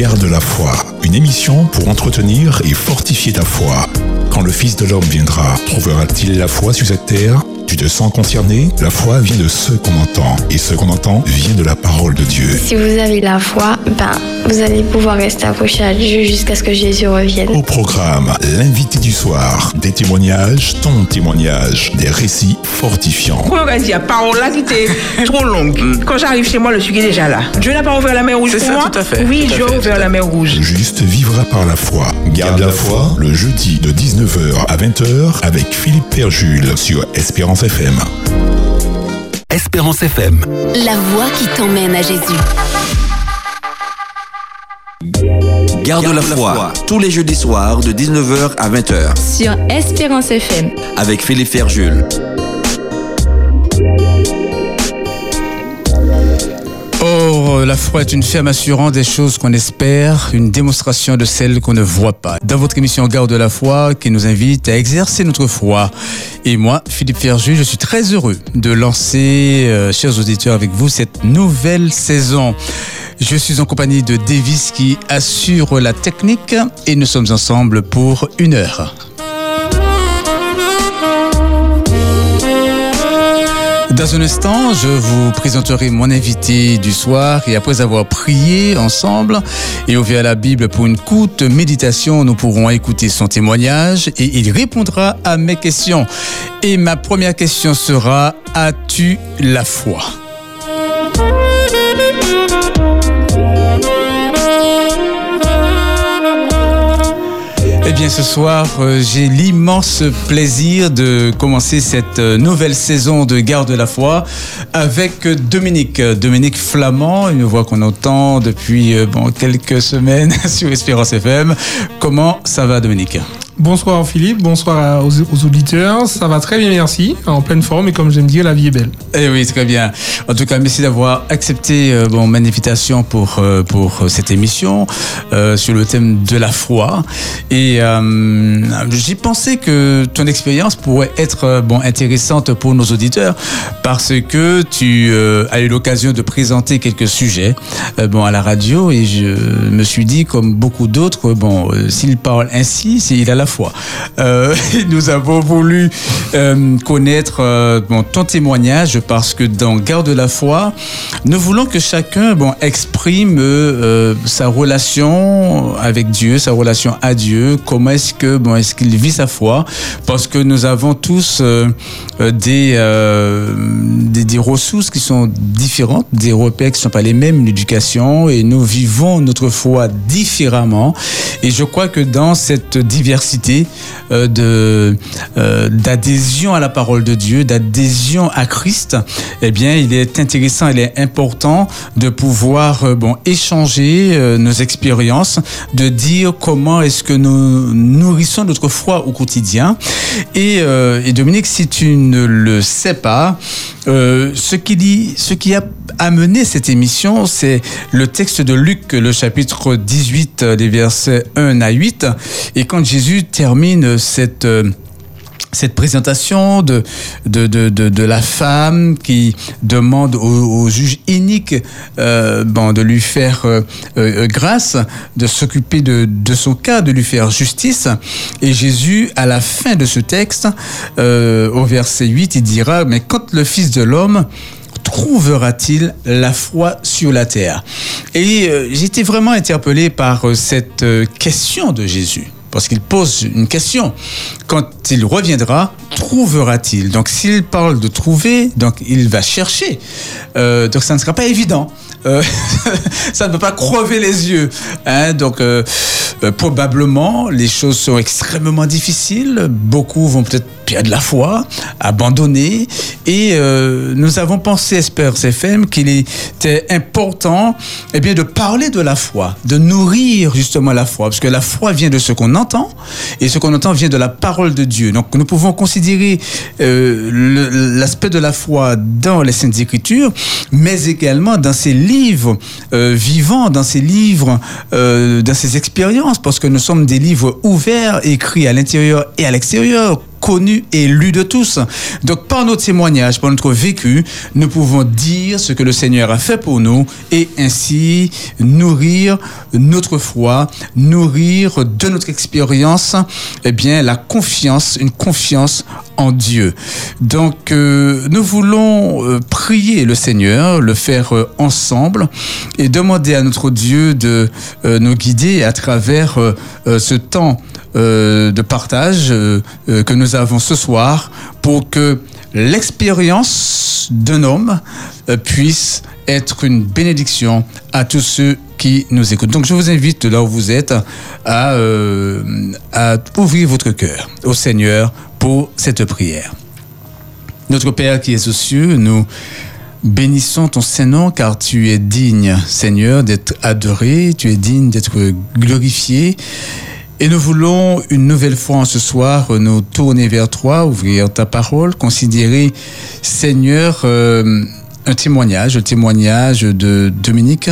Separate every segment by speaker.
Speaker 1: Garde la foi, une émission pour entretenir et fortifier ta foi. Quand le Fils de l'homme viendra, trouvera-t-il la foi sur cette terre? Tu te sens concerné La foi vient de ce qu'on entend. Et ce qu'on entend vient de la parole de Dieu.
Speaker 2: Si vous avez la foi, ben, vous allez pouvoir rester accroché à Dieu jusqu'à ce que Jésus revienne.
Speaker 1: Au programme, l'invité du soir, des témoignages, ton témoignage, des récits fortifiants.
Speaker 3: Pourquoi on dit parole là qui était trop longue Quand j'arrive chez moi, le sucre est déjà là. Dieu n'a pas ouvert la mer rouge pour
Speaker 4: ça,
Speaker 3: moi
Speaker 4: tout à fait,
Speaker 3: Oui,
Speaker 4: tout
Speaker 3: Dieu a ouvert la mer rouge.
Speaker 1: Juste vivra par la foi. Garde la foi, le jeudi de 19h à 20h avec Philippe Père Jules sur Espérance FM.
Speaker 5: Espérance FM.
Speaker 6: La voix qui t'emmène à Jésus.
Speaker 5: Garde la foi, tous les jeudis soirs de 19h à 20h
Speaker 7: sur Espérance FM.
Speaker 5: avec Philippe Ferjul.
Speaker 8: Oh, la foi est une ferme assurance des choses qu'on espère, une démonstration de celles qu'on ne voit pas. Dans votre émission Garde de la foi, qui nous invite à exercer notre foi. Et moi, Philippe Ferjus, je suis très heureux de lancer, euh, chers auditeurs, avec vous cette nouvelle saison. Je suis en compagnie de Davis qui assure la technique et nous sommes ensemble pour une heure. Dans un instant, je vous présenterai mon invité du soir et après avoir prié ensemble et ouvert la Bible pour une courte méditation, nous pourrons écouter son témoignage et il répondra à mes questions. Et ma première question sera, as-tu la foi? Bien, ce soir, euh, j'ai l'immense plaisir de commencer cette euh, nouvelle saison de Garde de la foi avec euh, Dominique. Dominique Flamand, une voix qu'on entend depuis quelques semaines sur Espérance FM. Comment ça va, Dominique?
Speaker 9: Bonsoir Philippe, bonsoir aux, auditeurs. Ça va très bien, merci. En pleine forme et comme j'aime dire, la vie est belle.
Speaker 8: Eh oui, très bien. En tout cas, merci d'avoir accepté euh, mon invitation pour, euh, pour cette émission euh, sur le thème de la foi. Et euh, j'ai pensé que ton expérience pourrait être euh, bon, intéressante pour nos auditeurs parce que tu euh, as eu l'occasion de présenter quelques sujets euh, bon, à la radio et je me suis dit, comme beaucoup d'autres, bon, euh, s'il parle ainsi, c'est il a la foi. Euh, nous avons voulu euh, connaître euh, ton témoignage parce que dans Garde la foi, nous voulons que chacun bon, exprime sa relation avec Dieu, sa relation à Dieu, comment est-ce que bon, est-ce qu'il vit sa foi, parce que nous avons tous des, des des ressources qui sont différentes, des repères qui ne sont pas les mêmes, une éducation, et nous vivons notre foi différemment. Et je crois que dans cette diversité euh, de euh, d'adhésion à la parole de Dieu, d'adhésion à Christ, eh bien, il est intéressant, il est important de pouvoir euh, bon échanger nos expériences, de dire comment est-ce que nous nourrissons notre foi au quotidien. Et, Dominique, si tu ne le sais pas, ce qui dit, ce qui a amené cette émission, c'est le texte de Luc, le chapitre 18, euh, les versets 1 à 8. Et quand Jésus termine cette euh, cette présentation de, de, de, de, la femme qui demande au, juge inique euh, bon, de lui faire euh, euh, grâce, de s'occuper de, de son cas, de lui faire justice. Et Jésus, à la fin de ce texte, euh, au verset 8, il dira, mais quand le Fils de l'homme trouvera-t-il la foi sur la terre? Et euh, j'étais vraiment interpellé par euh, cette euh, question de Jésus. Parce qu'il pose une question. Quand il reviendra, trouvera-t-il? Donc s'il parle de trouver, donc il va chercher. Euh, donc ça ne sera pas évident. Euh, ça ne peut pas crever les yeux. Hein, donc euh, probablement les choses sont extrêmement difficiles. Beaucoup vont peut-être perdre la foi, abandonner. Et nous avons pensé, Espérance FM, qu'il était important eh bien, de parler de la foi, de nourrir justement la foi. Parce que la foi vient de ce qu'on et ce qu'on entend vient de la parole de Dieu. Donc nous pouvons considérer euh, l'aspect de la foi dans les Saintes Écritures, mais également dans ces livres euh, vivants, dans ces livres, euh, dans ces expériences, parce que nous sommes des livres ouverts, écrits à l'intérieur et à l'extérieur connu et lu de tous. Donc par nos témoignages, par notre vécu, nous pouvons dire ce que le Seigneur a fait pour nous et ainsi nourrir notre foi, nourrir de notre expérience, eh bien la confiance, une confiance en Dieu. Donc euh, nous voulons euh, prier le Seigneur, le faire euh, ensemble et demander à notre Dieu de nous guider à travers ce temps de partage que nous avons ce soir pour que l'expérience d'un homme puisse être une bénédiction à tous ceux qui nous écoutent. Donc je vous invite là où vous êtes à, ouvrir votre cœur au Seigneur pour cette prière. Notre Père qui est aux cieux, nous bénissons ton Saint-Nom car tu es digne, Seigneur, d'être adoré, tu es digne d'être glorifié. Et nous voulons une nouvelle fois en ce soir nous tourner vers toi, ouvrir ta parole, considérer, Seigneur, euh, un témoignage, un témoignage de Dominique.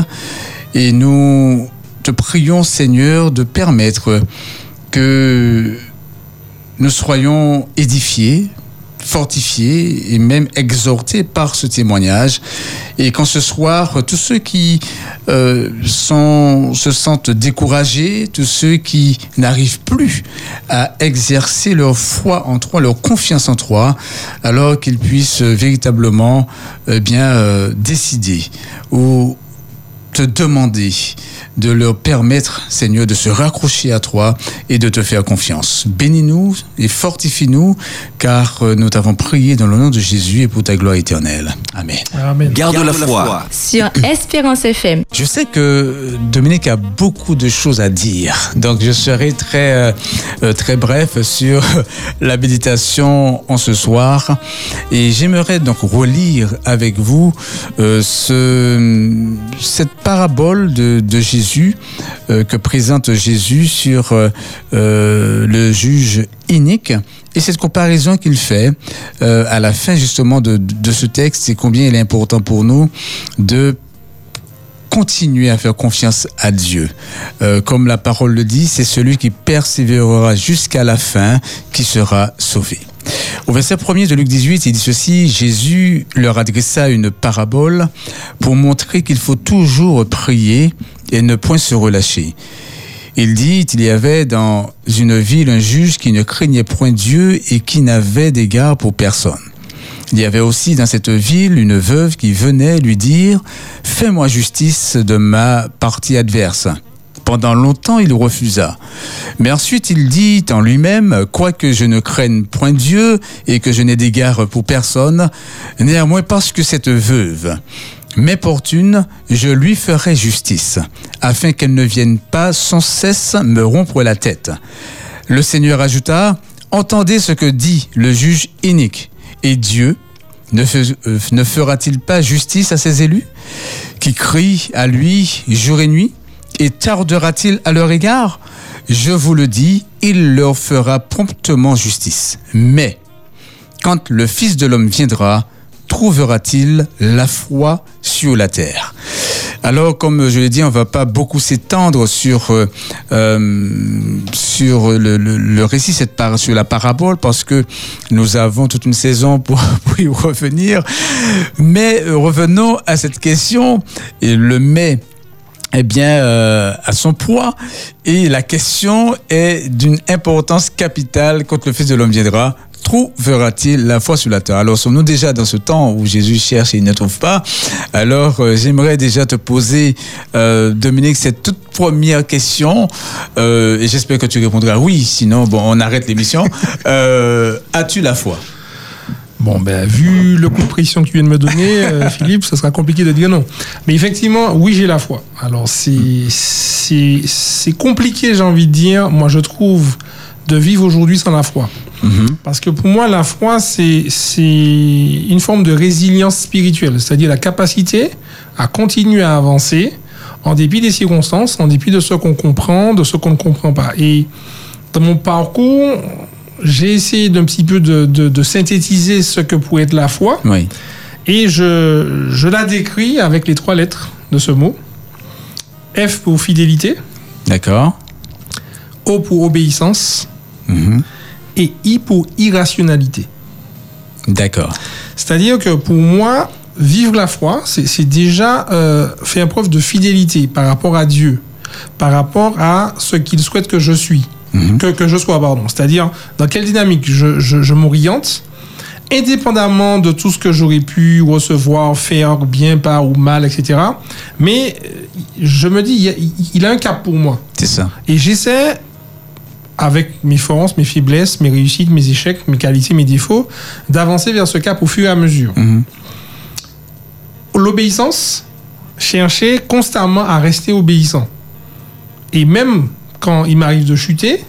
Speaker 8: Et nous te prions, Seigneur, de permettre que nous soyons édifiés, fortifiés et même exhortés par ce témoignage. Et qu'en ce soir, tous ceux qui euh, sont, se sentent découragés, tous ceux qui n'arrivent plus à exercer leur foi en toi, leur confiance en toi, alors qu'ils puissent véritablement euh, bien euh, décider ou te demander de leur permettre, Seigneur, de se raccrocher à toi et de te faire confiance. Bénis-nous et fortifie-nous, car euh, nous t'avons prié dans le nom de Jésus et pour ta gloire éternelle. Amen.
Speaker 5: Amen. Garde, la, foi.
Speaker 7: Sur Espérance FM.
Speaker 8: Je sais que Dominique a beaucoup de choses à dire, donc je serai très, euh, euh, très bref sur la méditation en ce soir. Et j'aimerais donc relire avec vous ce, cette parabole de, de Jésus euh, que présente Jésus sur euh, euh, le juge inique. Et cette comparaison qu'il fait à la fin justement de, de ce texte, c'est combien il est important pour nous de continuer à faire confiance à Dieu. comme la parole le dit, c'est celui qui persévérera jusqu'à la fin qui sera sauvé. Au verset 1 de Luc 18, il dit ceci, Jésus leur adressa une parabole pour montrer qu'il faut toujours prier et ne point se relâcher. Il dit, il y avait dans une ville un juge qui ne craignait point Dieu et qui n'avait d'égard pour personne. Il y avait aussi dans cette ville une veuve qui venait lui dire, Fais-moi justice de ma partie adverse. Pendant longtemps, il refusa. Mais ensuite, il dit en lui-même, quoique je ne craigne point Dieu et que je n'ai d'égard pour personne, néanmoins parce que cette veuve m'importune, je lui ferai justice, afin qu'elle ne vienne pas sans cesse me rompre la tête. Le Seigneur ajouta, Entendez ce que dit le juge inique. Et Dieu ne, euh, ne fera-t-il pas justice à ses élus, qui crient à lui jour et nuit, et tardera-t-il à leur égard Je vous le dis, il leur fera promptement justice. Mais, quand le Fils de l'homme viendra, trouvera-t-il la foi sur la terre? Alors, comme je l'ai dit, on va pas beaucoup s'étendre sur euh, euh, le, récit cette sur la parabole parce que nous avons toute une saison pour, y revenir. Mais euh, revenons à cette question le mais eh bien, à son poids. Et la question est d'une importance capitale quand le Fils de l'homme viendra. Trouvera-t-il la foi sur la terre? Alors, sommes-nous déjà dans ce temps où Jésus cherche et il ne trouve pas? Alors, euh, j'aimerais déjà te poser, euh, Dominique, cette toute première question, euh, et j'espère que tu répondras oui, sinon, bon, on arrête l'émission. As-tu la foi?
Speaker 9: Bon, ben, vu le coup de pression que tu viens de me donner, Philippe, ce sera compliqué de dire non. Mais effectivement, oui, j'ai la foi. Alors, c'est compliqué, j'ai envie de dire. Moi, je trouve de vivre aujourd'hui sans la foi. Mhm. Parce que pour moi, la foi, c'est une forme de résilience spirituelle, c'est-à-dire la capacité à continuer à avancer en dépit des circonstances, en dépit de ce qu'on comprend, de ce qu'on ne comprend pas. Et dans mon parcours, j'ai essayé d'un petit peu de, synthétiser ce que pourrait être la foi.
Speaker 8: Oui.
Speaker 9: Et je, je la décris avec les trois lettres de ce mot. F pour fidélité.
Speaker 8: D'accord.
Speaker 9: O pour obéissance.
Speaker 8: Mhm.
Speaker 9: et hypo-irrationalité.
Speaker 8: D'accord.
Speaker 9: C'est-à-dire que pour moi, vivre la foi, c'est c'est déjà euh, faire preuve de fidélité par rapport à Dieu, par rapport à ce qu'il souhaite que je suis, que, que je sois, pardon. C'est-à-dire dans quelle dynamique je, je, je m'oriente, indépendamment de tout ce que j'aurais pu recevoir, faire bien, pas ou mal, etc. Mais euh, je me dis, il y a, il a un cap pour moi.
Speaker 8: C'est ça.
Speaker 9: Et j'essaie, avec mes forces, mes faiblesses, mes réussites, mes échecs, mes qualités, mes défauts, d'avancer vers ce cap au fur et à mesure.
Speaker 8: Mhm.
Speaker 9: L'obéissance, chercher constamment à rester obéissant. Et même quand il m'arrive de chuter,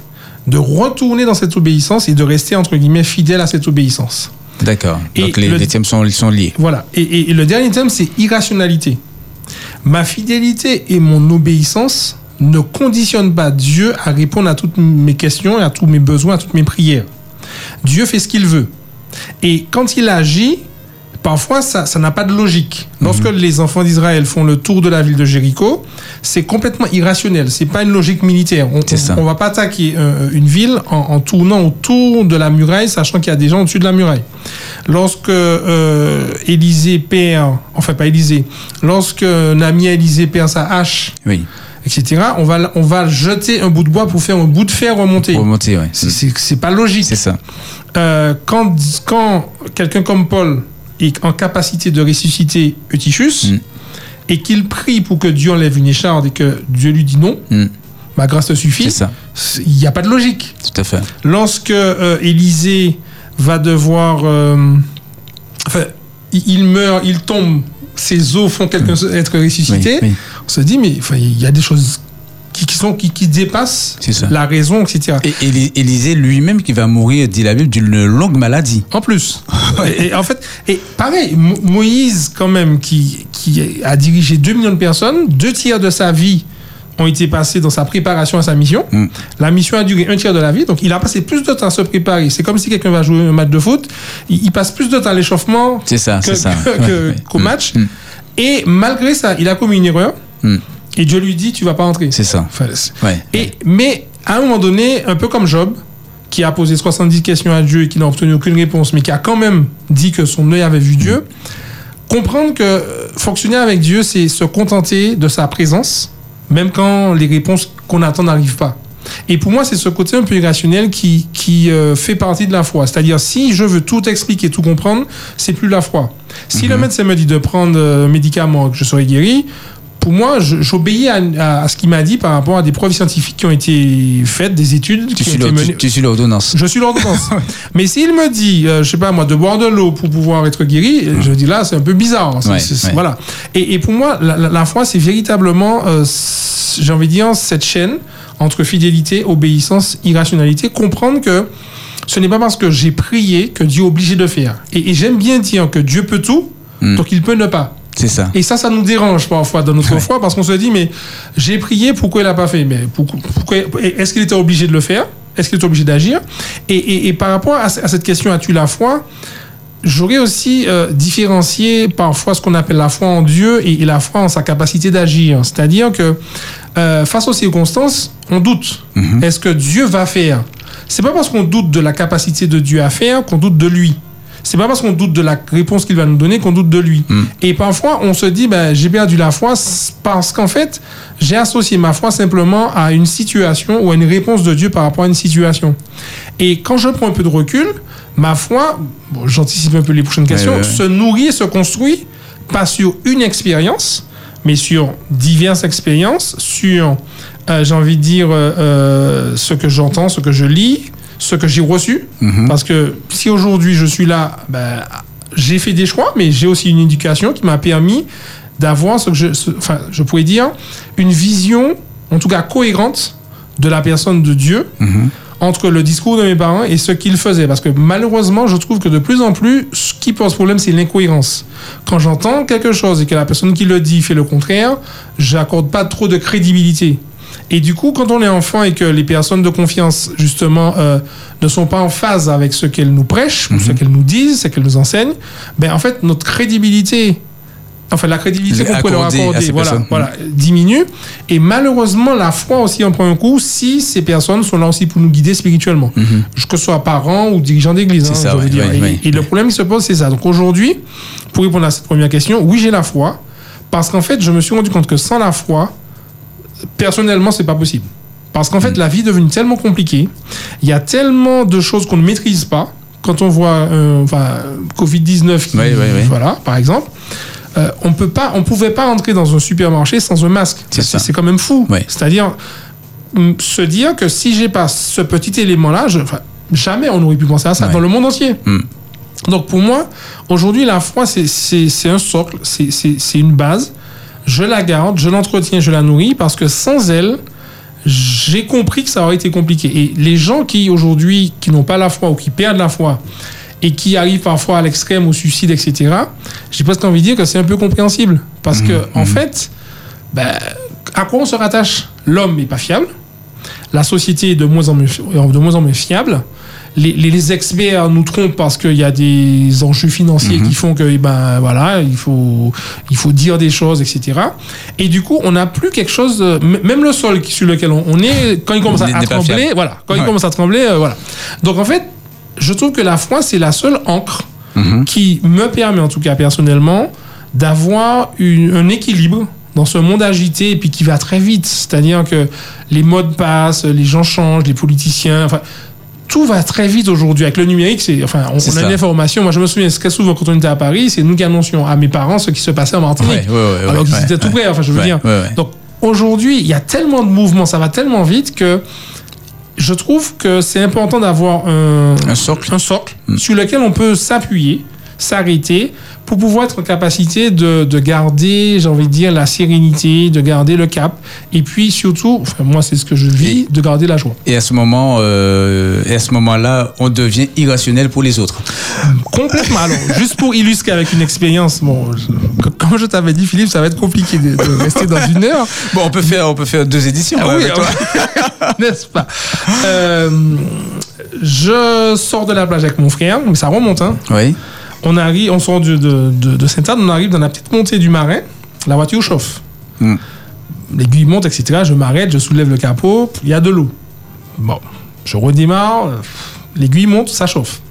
Speaker 9: de retourner dans cette obéissance et de rester, entre guillemets, fidèle à cette obéissance.
Speaker 8: D'accord.
Speaker 9: Et
Speaker 8: Donc les,
Speaker 9: le-
Speaker 8: les thèmes sont liés.
Speaker 9: Voilà. Et, et- et le dernier thème, c'est irrationalité. Ma fidélité et mon obéissance ne conditionnent pas Dieu à répondre à toutes mes questions, à tous mes besoins, à toutes mes prières. Dieu fait ce qu'il veut. Et quand il agit, parfois ça n'a pas de logique. Lorsque les enfants d'Israël font le tour de la ville de Jéricho, c'est complètement irrationnel. C'est pas une logique militaire. On, on, on va pas attaquer euh, une ville en, en tournant autour de la muraille, sachant qu'il y a des gens au-dessus de la muraille. Lorsque euh, Élisée perd, enfin pas Élisée, lorsque Nami Élisée perd sa hache,
Speaker 8: Oui.
Speaker 9: etc., on va, on va jeter un bout de bois pour faire un bout de fer remonter.
Speaker 8: Remonter,
Speaker 9: C'est c'est pas logique.
Speaker 8: C'est ça.
Speaker 9: Euh, quand quand quelqu'un comme Paul est en capacité de ressusciter Eutychus
Speaker 8: Mm.
Speaker 9: et qu'il prie pour que Dieu enlève une écharde et que Dieu lui dit non,
Speaker 8: Mm.
Speaker 9: ma grâce te suffit,
Speaker 8: C'est ça.
Speaker 9: c'est- il n'y a pas de logique.
Speaker 8: Tout à fait.
Speaker 9: Lorsque euh, Élisée va devoir... euh, enfin, il, meurt, il tombe, ses os font quelqu'un être ressuscité,
Speaker 8: Mm. Oui, oui.
Speaker 9: on se dit, mais enfin, il y a des choses qui, qui sont, qui, qui dépassent la raison, etc.
Speaker 8: Et Éli- Élisée lui-même qui va mourir, dit la Bible, d'une longue maladie.
Speaker 9: En plus. et, et en fait, et pareil, Mo- Moïse, quand même, qui, qui a dirigé 2 millions de personnes, deux tiers de sa vie ont été passés dans sa préparation à sa mission.
Speaker 8: Mm.
Speaker 9: La mission a duré un tiers de la vie, donc il a passé plus de temps à se préparer. C'est comme si quelqu'un va jouer un match de foot, il, il passe plus de temps à l'échauffement
Speaker 8: Ouais, ouais.
Speaker 9: qu'au
Speaker 8: Mm,
Speaker 9: match.
Speaker 8: mm.
Speaker 9: Et malgré ça, il a commis une erreur,
Speaker 8: Mm.
Speaker 9: Et Dieu lui dit, tu vas pas entrer.
Speaker 8: C'est ça. Ouais.
Speaker 9: et, mais à un moment donné, un peu comme Job, qui a posé 70 questions à Dieu et qui n'a obtenu aucune réponse, mais qui a quand même dit que son œil avait vu Dieu, comprendre que euh, fonctionner avec Dieu, c'est se contenter de sa présence, même quand les réponses qu'on attend n'arrivent pas. Et pour moi, c'est ce côté un peu irrationnel qui, qui euh, fait partie de la foi. C'est-à-dire, si je veux tout expliquer, tout comprendre, c'est plus la foi. Si le médecin me dit de prendre euh, un médicament, que je serai guéri, pour moi, j'obéis à, à- à ce qu'il m'a dit par rapport à des preuves scientifiques qui ont été faites, des études
Speaker 8: Tu
Speaker 9: qui ont été menées.
Speaker 8: tu, tu suis l'ordonnance.
Speaker 9: Je suis l'ordonnance. Mais s'il me dit, euh, je sais pas moi, de boire de l'eau pour pouvoir être guéri, je dis là, c'est un peu bizarre.
Speaker 8: Ouais, ouais.
Speaker 9: Voilà. Et, et pour moi, la, la- la foi, c'est véritablement, euh, j'ai envie de dire, cette chaîne entre fidélité, obéissance, irrationalité. Comprendre que ce n'est pas parce que j'ai prié que Dieu est obligé de faire. Et, et j'aime bien dire que Dieu peut tout,
Speaker 8: Mm.
Speaker 9: donc il peut ne pas.
Speaker 8: C'est ça.
Speaker 9: Et ça, ça nous dérange parfois dans notre
Speaker 8: Ouais.
Speaker 9: foi parce qu'on se dit, mais j'ai prié, pourquoi il n'a pas fait? Mais pourquoi, pourquoi- Est-ce qu'il était obligé de le faire? Est-ce qu'il était obligé d'agir? Et, et- et par rapport à, à cette question, as-tu la foi? J'aurais aussi euh, différencié parfois ce qu'on appelle la foi en Dieu et, et la foi en sa capacité d'agir. C'est-à-dire que euh, face aux circonstances, on doute.
Speaker 8: Mhm.
Speaker 9: Est-ce que Dieu va faire? C'est pas parce qu'on doute de la capacité de Dieu à faire qu'on doute de lui. C'est pas parce qu'on doute de la réponse qu'il va nous donner qu'on doute de lui.
Speaker 8: Mm.
Speaker 9: Et parfois, on se dit, ben, j'ai perdu la foi parce qu'en fait, j'ai associé ma foi simplement à une situation ou à une réponse de Dieu par rapport à une situation. Et quand je prends un peu de recul, ma foi, bon, j'anticipe un peu les prochaines questions, se nourrit et se construit pas sur une expérience, mais sur diverses expériences, sur, euh, j'ai envie de dire, euh, euh, ce que j'entends, ce que je lis, ce que j'ai reçu.
Speaker 8: Mhm.
Speaker 9: Parce que si aujourd'hui je suis là, ben, j'ai fait des choix, mais j'ai aussi une éducation qui m'a permis d'avoir ce que je, ce- enfin, je pourrais dire, une vision, en tout cas cohérente, de la personne de Dieu
Speaker 8: Mhm.
Speaker 9: entre le discours de mes parents et ce qu'ils faisaient. Parce que malheureusement, je trouve que de plus en plus, ce qui pose problème, c'est l'incohérence. Quand j'entends quelque chose et que la personne qui le dit fait le contraire, j'accorde pas trop de crédibilité. Et du coup, quand on est enfant et que les personnes de confiance, justement, euh, ne sont pas en phase avec ce qu'elles nous prêchent, ou ce qu'elles nous disent, ce qu'elles nous enseignent, ben en fait, notre crédibilité enfin la crédibilité qu'on peut leur
Speaker 8: Accorder
Speaker 9: voilà,
Speaker 8: personnes.
Speaker 9: voilà, diminue. Et malheureusement, la foi aussi en prend un coup si ces personnes sont là aussi pour nous guider spirituellement, que ce soit parents ou dirigeants d'église.
Speaker 8: Mhm.
Speaker 9: Hein, je veux et,
Speaker 8: ouais.
Speaker 9: et le problème qui se pose, c'est ça. Donc aujourd'hui, pour répondre à cette première question, oui, j'ai la foi, parce qu'en fait, je me suis rendu compte que sans la foi, personnellement, c'est pas possible. Parce qu'en fait, la vie est devenue tellement compliquée, il y a tellement de choses qu'on ne maîtrise pas. Quand on voit euh, enfin, Covid-19, qui-
Speaker 8: Oui, oui, oui.
Speaker 9: voilà, par exemple, euh, on peut pas, on pouvait pas entrer dans un supermarché sans un masque.
Speaker 8: C'est ça.
Speaker 9: C'est quand même fou. C'est-à-dire se dire que si j'ai pas ce petit élément-là, je- enfin, jamais on aurait pu penser à ça dans le monde entier.
Speaker 8: Mm.
Speaker 9: Donc pour moi, aujourd'hui, la foi, c'est- un socle, c'est une base. Je la garde, je l'entretiens, je la nourris, parce que sans elle, j'ai compris que ça aurait été compliqué. Et les gens qui aujourd'hui, qui n'ont pas la foi ou qui perdent la foi, et qui arrivent parfois à l'extrême, au suicide, etc., j'ai presque envie de dire que c'est un peu compréhensible. Parce que, en fait, ben, à quoi on se rattache? L'homme n'est pas fiable. La société est de moins en moins, de moins, en moins fiable. Les, experts nous trompent parce qu'il y a des enjeux financiers qui font que, eh ben, voilà, il faut, il faut dire des choses, etc. Et du coup, on n'a plus quelque chose, même le sol sur lequel on, on est, quand il commence à, trembler, voilà, quand il commence à trembler, euh, voilà. Donc en fait, je trouve que la foi, c'est la seule encre qui me permet, en tout cas personnellement, d'avoir un équilibre dans ce monde agité et puis qui va très vite. C'est-à-dire que les modes passent, les gens changent, les politiciens, enfin, tout va très vite aujourd'hui. Avec le numérique, c'est, enfin, on, on a une information. Moi, je me souviens très souvent quand on était à Paris, c'est nous qui annoncions à mes parents ce qui se passait en Martinique.
Speaker 8: Ouais, ouais, ouais,
Speaker 9: alors qu'ils étaient tout près, enfin, je veux dire.
Speaker 8: ouais, ouais.
Speaker 9: Donc, aujourd'hui, il y a tellement de mouvements, ça va tellement vite que je trouve que c'est important d'avoir un,
Speaker 8: Un socle.
Speaker 9: un socle sur lequel on peut s'appuyer, s'arrêter pour pouvoir être en capacité de, de garder, j'ai envie de dire, la sérénité, de garder le cap. Et puis surtout, enfin, moi c'est ce que je vis, de garder la joie.
Speaker 8: Et à ce moment, euh, et à ce moment-là, on devient irrationnel pour les autres.
Speaker 9: Complètement. Alors, juste pour illustrer avec une expérience, bon, je- comme je t'avais dit, Philippe, ça va être compliqué de, de rester dans une heure.
Speaker 8: Bon, on peut faire, on peut faire deux éditions.
Speaker 9: Ah
Speaker 8: hein,
Speaker 9: oui,
Speaker 8: avec toi.
Speaker 9: n'est-ce pas? Euh, Je sors de la plage avec mon frère, mais ça remonte, hein.
Speaker 8: Oui.
Speaker 9: On arrive, on sort de, de, de, de Sainte-Anne, on arrive dans la petite montée du marin, la voiture chauffe.
Speaker 8: Hmm.
Speaker 9: L'aiguille monte, etc. Je m'arrête, je soulève le capot, il y a de l'eau. Bon, je redémarre, euh, l'aiguille monte, ça chauffe.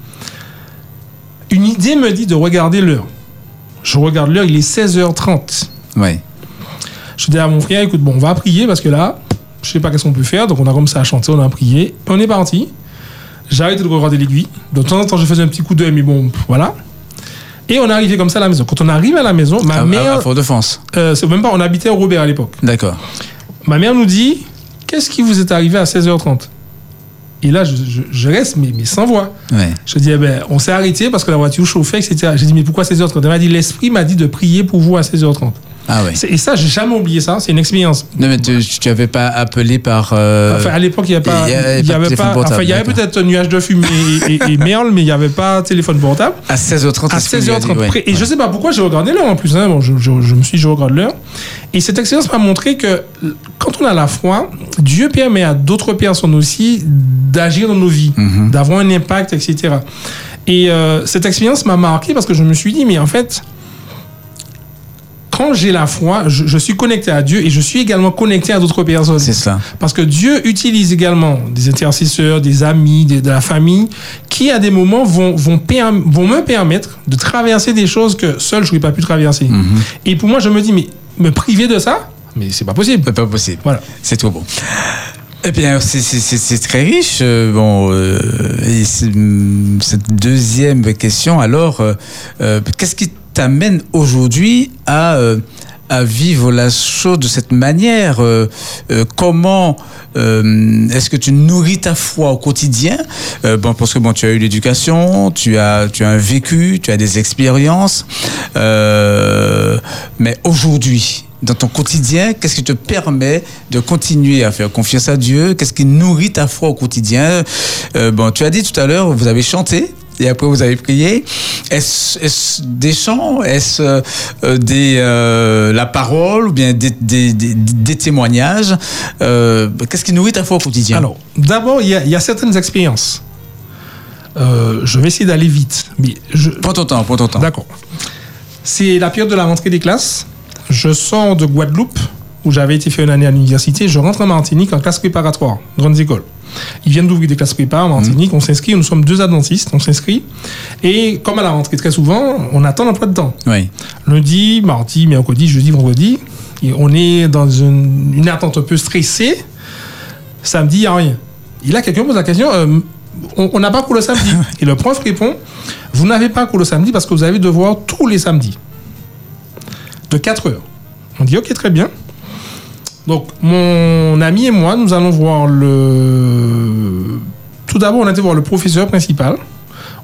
Speaker 9: Une idée me dit de regarder l'heure. Je regarde l'heure, il est 16h30.
Speaker 8: Oui.
Speaker 9: Je dis à mon frère, écoute, bon, on va prier parce que là, je sais pas qu'est-ce qu'on peut faire. Donc on a commencé à chanter, on a prié. On est parti. J'ai arrêté de regarder l'aiguille. De temps en temps, je faisais un petit coup d'œil, mais bon, voilà. Et on est arrivé comme ça à la maison. Quand on arrive à la maison, ma
Speaker 8: À, à-
Speaker 9: mère,
Speaker 8: à Fort-de-France.
Speaker 9: euh, c'est même pas, on habitait au Robert à l'époque.
Speaker 8: D'accord.
Speaker 9: Ma mère nous dit, qu'est-ce qui vous est arrivé à 16h30 Et là, je, je- je reste, mais, mais sans voix.
Speaker 8: Ouais.
Speaker 9: Je dis, eh ben, on s'est arrêté parce que la voiture chauffait, etc. J'ai dit, mais pourquoi 16h30 Elle m'a dit, l'esprit m'a dit de prier pour vous à 16h30.
Speaker 8: Ah
Speaker 9: Et ça, j'ai jamais oublié ça. C'est une expérience.
Speaker 8: Non, mais tu, tu avais pas appelé par. euh,
Speaker 9: Enfin, à l'époque, il n'y avait pas.
Speaker 8: il y avait pas
Speaker 9: enfin, il y avait peut-être nuage de fumée et, et- et merle, mais il n'y avait pas téléphone portable.
Speaker 8: à 16h30.
Speaker 9: À
Speaker 8: c'est ce que tu as
Speaker 9: 16h30
Speaker 8: dit, ouais.
Speaker 9: près. Et je sais pas pourquoi j'ai regardé l'heure en plus. hein. Bon, je, je- je me suis dit, je regarde l'heure. Et cette expérience m'a montré que quand on a la foi, Dieu permet à d'autres personnes aussi d'agir dans nos vies,
Speaker 8: Mhm.
Speaker 9: d'avoir un impact, etc. Et euh, cette expérience m'a marqué parce que je me suis dit, mais en fait, quand j'ai la foi, je, je suis connecté à Dieu et je suis également connecté à d'autres personnes.
Speaker 8: C'est ça.
Speaker 9: Parce que Dieu utilise également des intercesseurs, des amis, des- de la famille, qui à des moments vont, vont, me permettre de traverser des choses que seul je n'aurais pas pu traverser.
Speaker 8: Mhm.
Speaker 9: Et pour moi, je me dis, mais me priver de ça, mais c'est pas possible.
Speaker 8: C'est pas possible.
Speaker 9: Voilà.
Speaker 8: C'est trop bon. Eh bien, c'est- très riche. euh, Bon, euh, et hum, cette deuxième question, alors, euh, qu'est-ce qui t'amène aujourd'hui à, euh, à vivre la chose de cette manière. Euh, euh, Comment est-ce que tu nourris ta foi au quotidien? Bon, parce que bon, tu as eu l'éducation, tu as, tu as un vécu, tu as des expériences, mais aujourd'hui, dans ton quotidien, qu'est-ce qui te permet de continuer à faire confiance à Dieu? Qu'est-ce qui nourrit ta foi au quotidien? Bon, tu as dit tout à l'heure, vous avez chanté. Et après, vous avez prié. Est-ce des chants Est-ce euh, euh, des, euh, la parole ou bien des, des, des, des témoignages? Euh, Qu'est-ce qui nourrit ta foi au quotidien?
Speaker 9: Alors, d'abord, il y, a- il y a certaines expériences. Euh, je vais essayer d'aller vite. Mais je,
Speaker 8: Prends ton temps, prends ton temps.
Speaker 9: D'accord. C'est la période de la rentrée des classes. Je sors de Guadeloupe, où j'avais été faire une année à l'université. Je rentre en Martinique en classe préparatoire, grandes écoles. Ils viennent d'ouvrir des classes prépa en Martinique. On s'inscrit. Nous sommes deux adventistes. On s'inscrit. Et comme à la rentrée, très souvent, on attend l'emploi de temps.
Speaker 8: Oui.
Speaker 9: Lundi, mardi, mercredi, jeudi, vendredi. Et on est dans une, une attente un peu stressée. Samedi, il n'y a rien. Et là, quelqu'un pose la question euh, on on n'a pas cours le samedi. Et le prof répond Vous n'avez pas cours le samedi parce que vous avez devoir tous les samedis. De 4 heures. On dit Ok, très bien. Donc, mon ami et moi, nous allons voir le. Tout d'abord, on a été voir le professeur principal.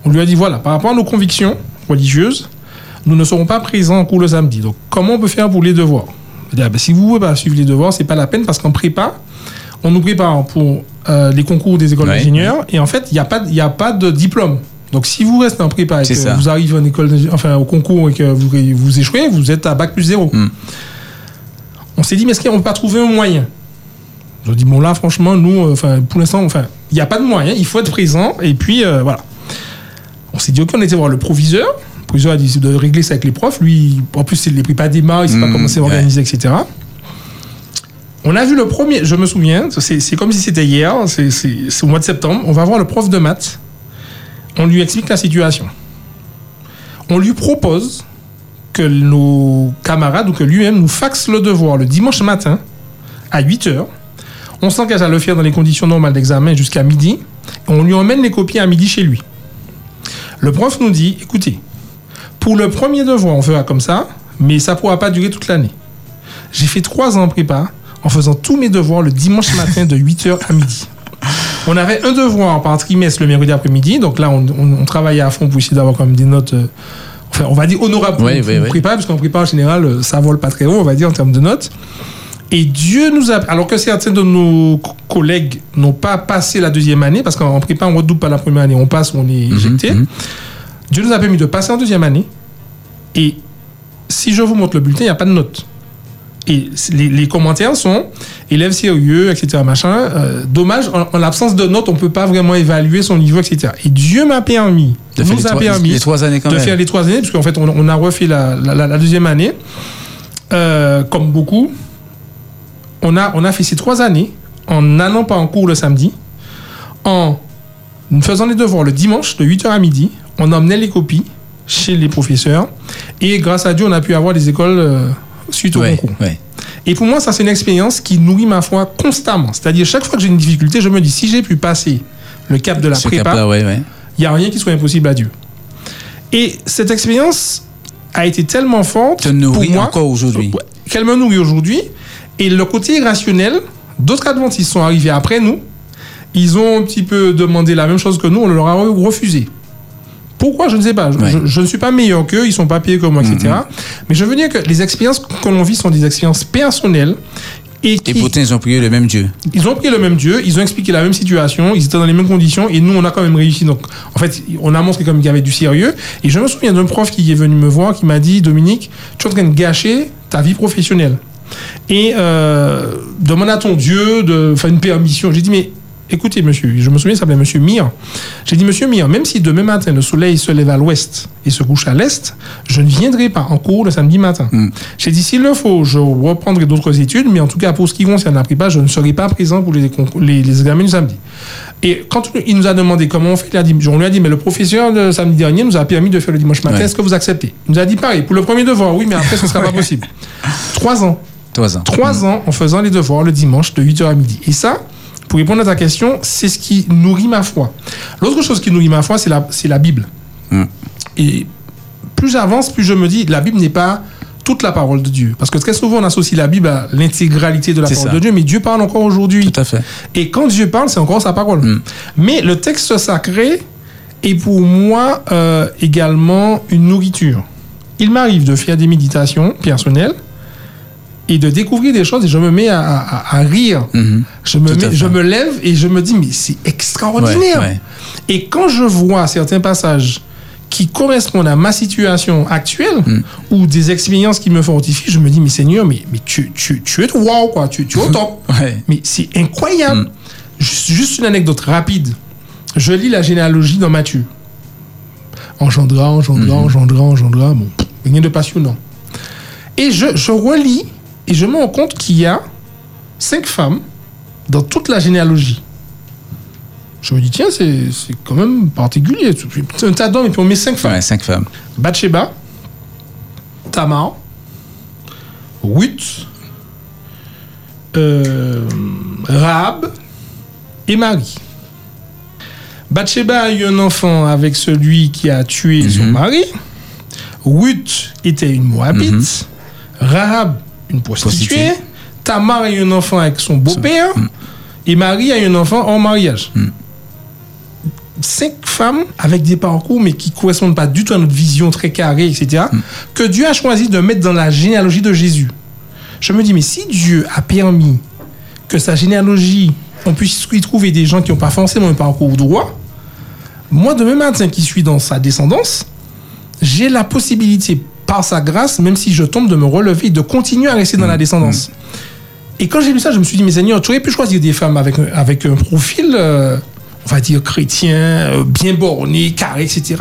Speaker 9: On lui a dit voilà, par rapport à nos convictions religieuses, nous ne serons pas présents en cours le samedi. Donc, comment on peut faire pour les devoirs? Il a dit, Ah ben, Si vous ne pouvez pas suivre les devoirs, c'est pas la peine parce qu'en prépa, on nous prépare pour euh, les concours des écoles
Speaker 8: Ouais.
Speaker 9: d'ingénieurs et en fait, il n'y a, pas- y a pas de diplôme. Donc, si vous restez en prépa et que
Speaker 8: ça.
Speaker 9: vous arrivez en école, enfin, au concours et que vous, vous échouez, vous êtes à bac plus zéro.
Speaker 8: Mm.
Speaker 9: On s'est dit, mais est-ce qu'on ne peut pas trouver un moyen? Je dis, bon, là, franchement, nous, euh, enfin, pour l'instant, enfin, il n'y a pas de moyen, il faut être présent et puis, euh, voilà. On s'est dit, ok, on était voir le proviseur. Le proviseur a dit de régler ça avec les profs. Lui, en plus, il les pris pas démarre, il ne sait pas
Speaker 8: Mm,
Speaker 9: comment c'est
Speaker 8: ouais.
Speaker 9: organisé, etc. On a vu le premier, je me souviens, c'est comme si c'était hier, c'est au mois de septembre. On va voir le prof de maths. On lui explique la situation. On lui propose que nos camarades ou que lui-même nous faxe le devoir le dimanche matin à 8 heures. On s'engage à le faire dans les conditions normales d'examen jusqu'à midi. On lui emmène les copies à midi chez lui. Le prof nous dit, écoutez, pour le premier devoir, on fera comme ça, mais ça ne pourra pas durer toute l'année. J'ai fait trois ans en prépa en faisant tous mes devoirs le dimanche matin de 8h à midi. On avait un devoir par trimestre le mercredi après-midi, donc là, on, travaillait à fond pour essayer d'avoir quand des notes, euh, enfin, on va dire honorables pour,
Speaker 8: Oui,
Speaker 9: pour
Speaker 8: oui, oui.
Speaker 9: prépa, parce qu'en prépa, en général, euh, ça vole pas très haut, on va dire, en termes de notes. Et Dieu nous a... Alors que certains de nos co- collègues n'ont pas passé la deuxième année, parce qu'en prépa, on redouble pas la première année, on passe, on est éjecté.
Speaker 8: mhm.
Speaker 9: Dieu nous a permis de passer en deuxième année. Et si je vous montre le bulletin, il n'y a pas de notes. Et les, les commentaires sont élève sérieux, etc. Machin. Euh, dommage, en, en l'absence de notes, on ne peut pas vraiment évaluer son niveau, etc. Et Dieu m'a permis,
Speaker 8: De faire
Speaker 9: nous
Speaker 8: les
Speaker 9: a
Speaker 8: trois-
Speaker 9: permis
Speaker 8: les trois années quand
Speaker 9: de
Speaker 8: même.
Speaker 9: faire les trois années, parce qu'en fait, on, on a refait la, la- la- la deuxième année, euh, comme beaucoup. On a, on a fait ces trois années en n'allant pas en cours le samedi, en faisant les devoirs le dimanche de 8h à midi, on emmenait les copies chez les professeurs, et grâce à Dieu, on a pu avoir des écoles euh, suite au
Speaker 8: Ouais,
Speaker 9: concours.
Speaker 8: ouais.
Speaker 9: Et pour moi, ça, c'est une expérience qui nourrit ma foi constamment. C'est-à-dire, chaque fois que j'ai une difficulté, je me dis, si j'ai pu passer le cap de la
Speaker 8: Ce
Speaker 9: prépa,
Speaker 8: cap-là, ouais,
Speaker 9: il n'y a rien qui soit impossible à Dieu. Et cette expérience a été tellement forte
Speaker 8: Te nourrit
Speaker 9: pour moi,
Speaker 8: encore aujourd'hui.
Speaker 9: Qu'elle me nourrit aujourd'hui. Et le côté irrationnel, d'autres adventistes sont arrivés après nous. Ils ont un petit peu demandé la même chose que nous, on leur a refusé. Pourquoi Je ne sais pas. Je,
Speaker 8: Ouais.
Speaker 9: je- je ne suis pas meilleur qu'eux, ils sont pas payés comme moi, etc. Mais je veux dire que les expériences que l'on vit sont des expériences personnelles. Et,
Speaker 8: Et
Speaker 9: qui,
Speaker 8: pourtant, ils ont prié le même Dieu.
Speaker 9: ils ont pris le même Dieu, ils ont expliqué la même situation, ils étaient dans les mêmes conditions, et nous, on a quand même réussi. Donc, en fait, on a montré comme qu'il y avait du sérieux. Et je me souviens d'un prof qui est venu me voir, qui m'a dit, Dominique, tu es en train de gâcher ta vie professionnelle. Et euh, demande à ton Dieu de faire une permission? J'ai dit, mais écoutez, monsieur, je me souviens, il s'appelait monsieur Mir. J'ai dit, monsieur Mir, même si demain matin, le soleil se lève à l'ouest et se couche à l'est, je ne viendrai pas en cours le samedi matin. J'ai dit, s'il le faut, je reprendrai d'autres études, mais en tout cas, pour ce qui concerne la prépa, je ne serai pas présent pour les, les, les examens du samedi. Et quand il nous a demandé comment on fait, il a dit, on lui a dit, mais le professeur de samedi dernier nous a permis de faire le dimanche matin,
Speaker 8: Ouais.
Speaker 9: est-ce que vous acceptez? Il nous a dit pareil, pour le premier devoir, oui, mais après, ce ne sera pas possible. Trois ans.
Speaker 8: Trois ans.
Speaker 9: Trois ans en faisant les devoirs le dimanche de 8h à midi. Et ça, pour répondre à ta question, c'est ce qui nourrit ma foi. L'autre chose qui nourrit ma foi, c'est la, c'est la Bible.
Speaker 8: Mm.
Speaker 9: Et plus j'avance, plus je me dis, la Bible n'est pas toute la parole de Dieu. Parce que très souvent, on associe la Bible à l'intégralité de la parole
Speaker 8: ça.
Speaker 9: de Dieu, mais Dieu parle encore aujourd'hui.
Speaker 8: Tout à fait.
Speaker 9: Et quand Dieu parle, c'est encore sa parole.
Speaker 8: Mm.
Speaker 9: Mais le texte sacré est pour moi euh, également une nourriture. Il m'arrive de faire des méditations personnelles et de découvrir des choses et je me mets à, à- à rire.
Speaker 8: Mhm.
Speaker 9: Je me, mets- je me lève et je me dis, mais c'est extraordinaire.
Speaker 8: Ouais, ouais.
Speaker 9: Et quand je vois certains passages qui correspondent à ma situation actuelle
Speaker 8: Mm.
Speaker 9: ou des expériences qui me fortifient, je me dis, mais Seigneur, mais, mais tu, tu, tu es wow, quoi. Tu, tu es au top.
Speaker 8: Ouais.
Speaker 9: Mais c'est incroyable.
Speaker 8: Mm.
Speaker 9: Juste une anecdote rapide. Je lis la généalogie dans Matthieu. Engendra, engendra,
Speaker 8: Mhm.
Speaker 9: engendra, engendra. Bon, Rien de passionnant. Et je, je relis et je me rends compte qu'il y a cinq femmes dans toute la généalogie. Je me dis, tiens, c'est c'est quand même particulier. C'est un tas d'hommes et puis on met cinq femmes.
Speaker 8: Ouais, cinq femmes.
Speaker 9: Bathsheba, Tamar, Ruth, euh, Rahab et Marie. Bathsheba a eu un enfant avec celui qui a tué son mari. Ruth était une Moabite. Rahab, une prostituée.
Speaker 8: Prostituée.
Speaker 9: Tamar a eu un enfant avec son beau-père. Et Marie a eu un enfant en mariage cinq femmes avec des parcours mais qui correspondent pas du tout à notre vision très carrée, etc., que Dieu a choisi de mettre dans la généalogie de Jésus. Je me dis, mais si Dieu a permis que sa généalogie, on puisse y trouver des gens qui n'ont pas forcément un parcours droit, moi, demain matin, qui suis dans sa descendance, j'ai la possibilité, par sa grâce, même si je tombe, de me relever, de continuer à rester dans la descendance. Et quand j'ai lu ça, je me suis dit, mais Seigneur, tu aurais pu choisir des femmes avec, un- avec un profil, euh, on va dire, chrétien, euh, bien borné, carré, etc.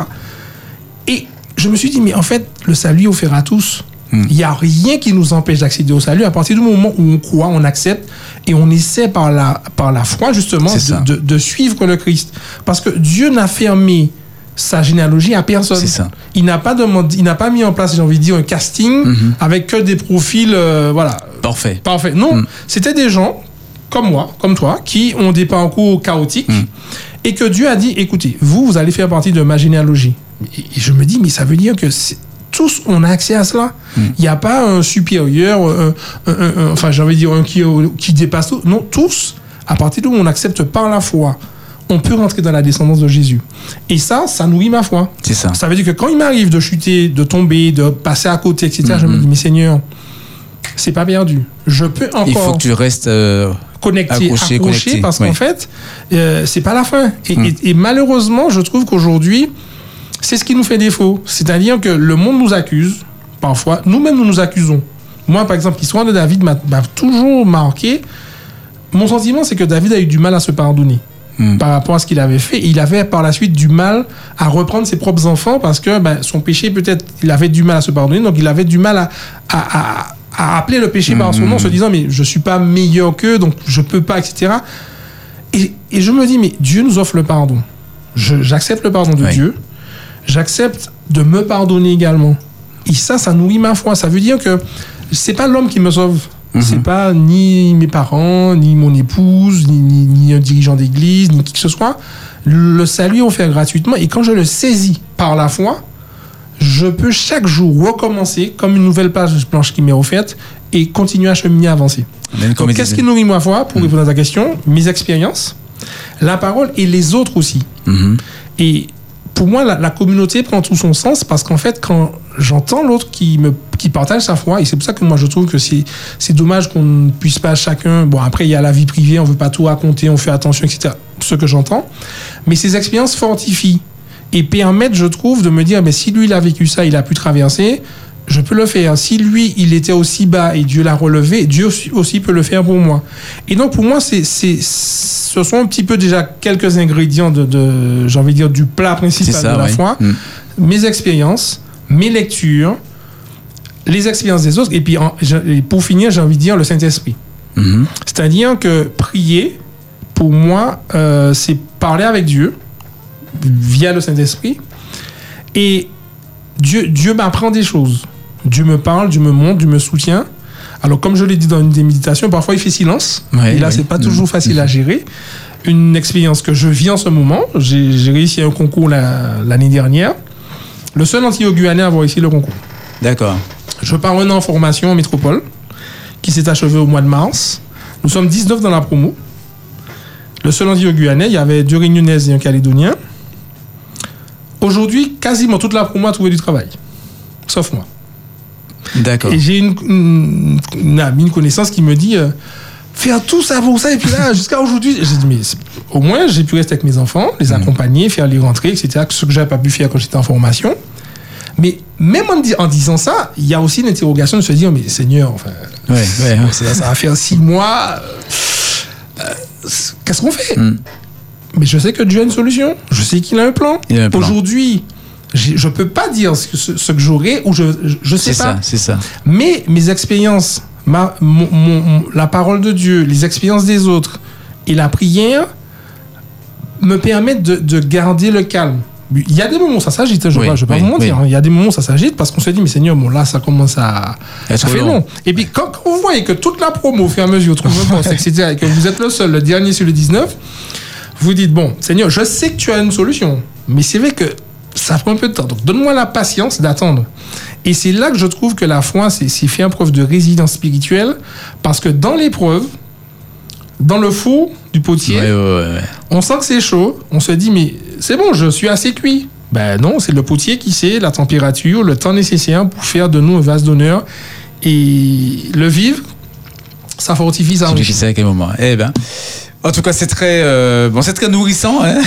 Speaker 9: Et je me suis dit, mais en fait, le salut est offert à tous. Il n'y a rien qui nous empêche d'accéder au salut à partir du moment où on croit, on accepte et on essaie par la, par la foi justement de- de suivre le Christ. Parce que Dieu n'a fermé sa généalogie à personne.
Speaker 8: Ça.
Speaker 9: Il n'a pas demandé, il n'a pas mis en place, j'ai envie de dire, un casting
Speaker 8: Mhm.
Speaker 9: avec que des profils, euh, voilà,
Speaker 8: Parfait.
Speaker 9: Parfait. Non,
Speaker 8: Mm.
Speaker 9: c'était des gens comme moi, comme toi, qui ont des parcours chaotiques
Speaker 8: Mm.
Speaker 9: et que Dieu a dit écoutez, vous, vous allez faire partie de ma généalogie. Et je me dis mais ça veut dire que tous, on a accès à cela. Il n'y a pas un supérieur, un- un- un- un- enfin, j'ai envie de dire un qui, qui dépasse tout. Non, tous, à partir de où on accepte par la foi, on peut rentrer dans la descendance de Jésus. Et ça, ça nourrit ma foi.
Speaker 8: C'est ça.
Speaker 9: Ça veut dire que quand il m'arrive de chuter, de tomber, de passer à côté, etc., je me dis, mais Seigneur, c'est pas perdu. Je peux encore
Speaker 8: Il faut que tu restes. euh,
Speaker 9: connecté,
Speaker 8: accroché,
Speaker 9: parce qu'en fait, euh, c'est pas la fin. Et,
Speaker 8: Mm.
Speaker 9: et- et malheureusement, je trouve qu'aujourd'hui, c'est ce qui nous fait défaut. C'est-à-dire que le monde nous accuse, parfois, nous-mêmes nous nous accusons. Moi, par exemple, l'histoire de David m'a m'a toujours marqué. Mon sentiment, c'est que David a eu du mal à se pardonner
Speaker 8: Mm.
Speaker 9: par rapport à ce qu'il avait fait. Il avait par la suite du mal à reprendre ses propres enfants parce que ben, son péché, peut-être, il avait du mal à se pardonner. Donc, il avait du mal à, à, à- à appeler le péché par son nom, en se disant, mais je suis pas meilleur qu'eux, donc je peux pas, etc. Et, et je me dis, mais Dieu nous offre le pardon. J'accepte le pardon de
Speaker 8: Oui.
Speaker 9: Dieu. J'accepte de me pardonner également. Et ça, ça nourrit ma foi. Ça veut dire que c'est pas l'homme qui me sauve. C'est pas ni mes parents, ni mon épouse, ni, ni, ni un dirigeant d'église, ni qui que ce soit. Le salut est offert gratuitement. Et quand je le saisis par la foi, je peux chaque jour recommencer comme une nouvelle page blanche qui m'est offerte et continuer à cheminer, à avancer. Qu'est-ce qui nourrit ma foi Pour répondre à ta question, mes expériences, la parole et les autres aussi.
Speaker 8: Mhm.
Speaker 9: Et pour moi, la, la communauté prend tout son sens parce qu'en fait, quand j'entends l'autre qui me qui partage sa foi, et c'est pour ça que moi je trouve que c'est c'est dommage qu'on ne puisse pas chacun. Bon, après il y a la vie privée, on veut pas tout raconter, on fait attention, etc. Ce que j'entends, mais ces expériences fortifient et permettent, je trouve, de me dire, mais si lui il a vécu ça, il a pu traverser. Je peux le faire. Si lui, il était aussi bas et Dieu l'a relevé, Dieu aussi- peut le faire pour moi. Et donc, pour moi, c'est, c'est, ce sont un petit peu déjà quelques ingrédients de, de j'ai envie de dire, du plat principal
Speaker 8: ça,
Speaker 9: de la
Speaker 8: oui.
Speaker 9: foi.
Speaker 8: Mm.
Speaker 9: Mes expériences, mes lectures, les expériences des autres. Et puis, en- j'ai- et pour finir, j'ai envie de dire le Saint-Esprit.
Speaker 8: Mhm.
Speaker 9: C'est-à-dire que prier, pour moi, euh, c'est parler avec Dieu via le Saint-Esprit. Et Dieu, Dieu m'apprend des choses. Dieu me parle, Dieu me montre, Dieu me soutient. Alors, comme je l'ai dit dans une des méditations, parfois il fait silence.
Speaker 8: Ouais,
Speaker 9: et là,
Speaker 8: oui.
Speaker 9: c'est pas toujours
Speaker 8: Mhm.
Speaker 9: facile à gérer. Une expérience que je vis en ce moment. J'ai réussi un concours la- l'année dernière. Le seul anti-guyanais à avoir réussi le concours.
Speaker 8: D'accord.
Speaker 9: Je pars un an en formation en métropole, qui s'est achevé au mois de mars. Nous sommes 19 dans la promo. Le seul anti guyanais, il y avait deux réunionnaises et un calédonien. Aujourd'hui, quasiment toute la promo a trouvé du travail. Sauf moi.
Speaker 8: D'accord.
Speaker 9: Et j'ai une, une, une amie, une connaissance qui me dit euh, faire tout ça pour ça. Et puis là, jusqu'à aujourd'hui, j'ai dit, mais c'est- au moins, j'ai pu rester avec mes enfants, les accompagner, faire les rentrées, etc. Ce que j'avais pas pu faire quand j'étais en formation. Mais même en, di- en disant ça, il y a aussi une interrogation de se dire, mais Seigneur, enfin,
Speaker 8: Ouais, ouais, ouais.
Speaker 9: ça, ça va faire six mois. euh, euh, Qu'est-ce qu'on fait?
Speaker 8: Mm.
Speaker 9: Mais je sais que Dieu a une solution. Je sais qu'il a un plan. Aujourd'hui, Je peux pas dire ce, que j'aurais ou je, je sais
Speaker 8: C'est
Speaker 9: pas.
Speaker 8: ça, c'est ça.
Speaker 9: Mais mes expériences, ma, mon- mon- mon- la parole de Dieu, les expériences des autres et la prière me permettent de, de garder le calme. Il y a des moments où ça s'agite, je ne
Speaker 8: Oui,
Speaker 9: vais pas
Speaker 8: oui,
Speaker 9: vous mentir.
Speaker 8: oui.
Speaker 9: hein. Il y a des moments où ça s'agite parce qu'on se dit, mais Seigneur, bon, là, ça commence à. Ça fait
Speaker 8: long.
Speaker 9: Et puis, quand, quand vous voyez que toute la promo, au fur et à mesure, etc., et que vous êtes le seul, le dernier sur le 19, vous dites, bon, Seigneur, je sais que tu as une solution, mais c'est vrai que ça prend un peu de temps. Donc, donne-moi la patience d'attendre. Et c'est là que je trouve que la foi, c'est c'est faire preuve de résilience spirituelle, parce que dans l'épreuve, dans le four du potier,
Speaker 8: Ouais, ouais, ouais, ouais.
Speaker 9: on sent que c'est chaud, on se dit, mais c'est bon, je suis assez cuit. Ben non, c'est le potier qui sait la température, le temps nécessaire pour faire de nous un vase d'honneur. Et le vivre, ça fortifie, ça
Speaker 8: sais à quel moment. Eh ben. En tout cas, c'est très, euh, bon, c'est très nourrissant. Hein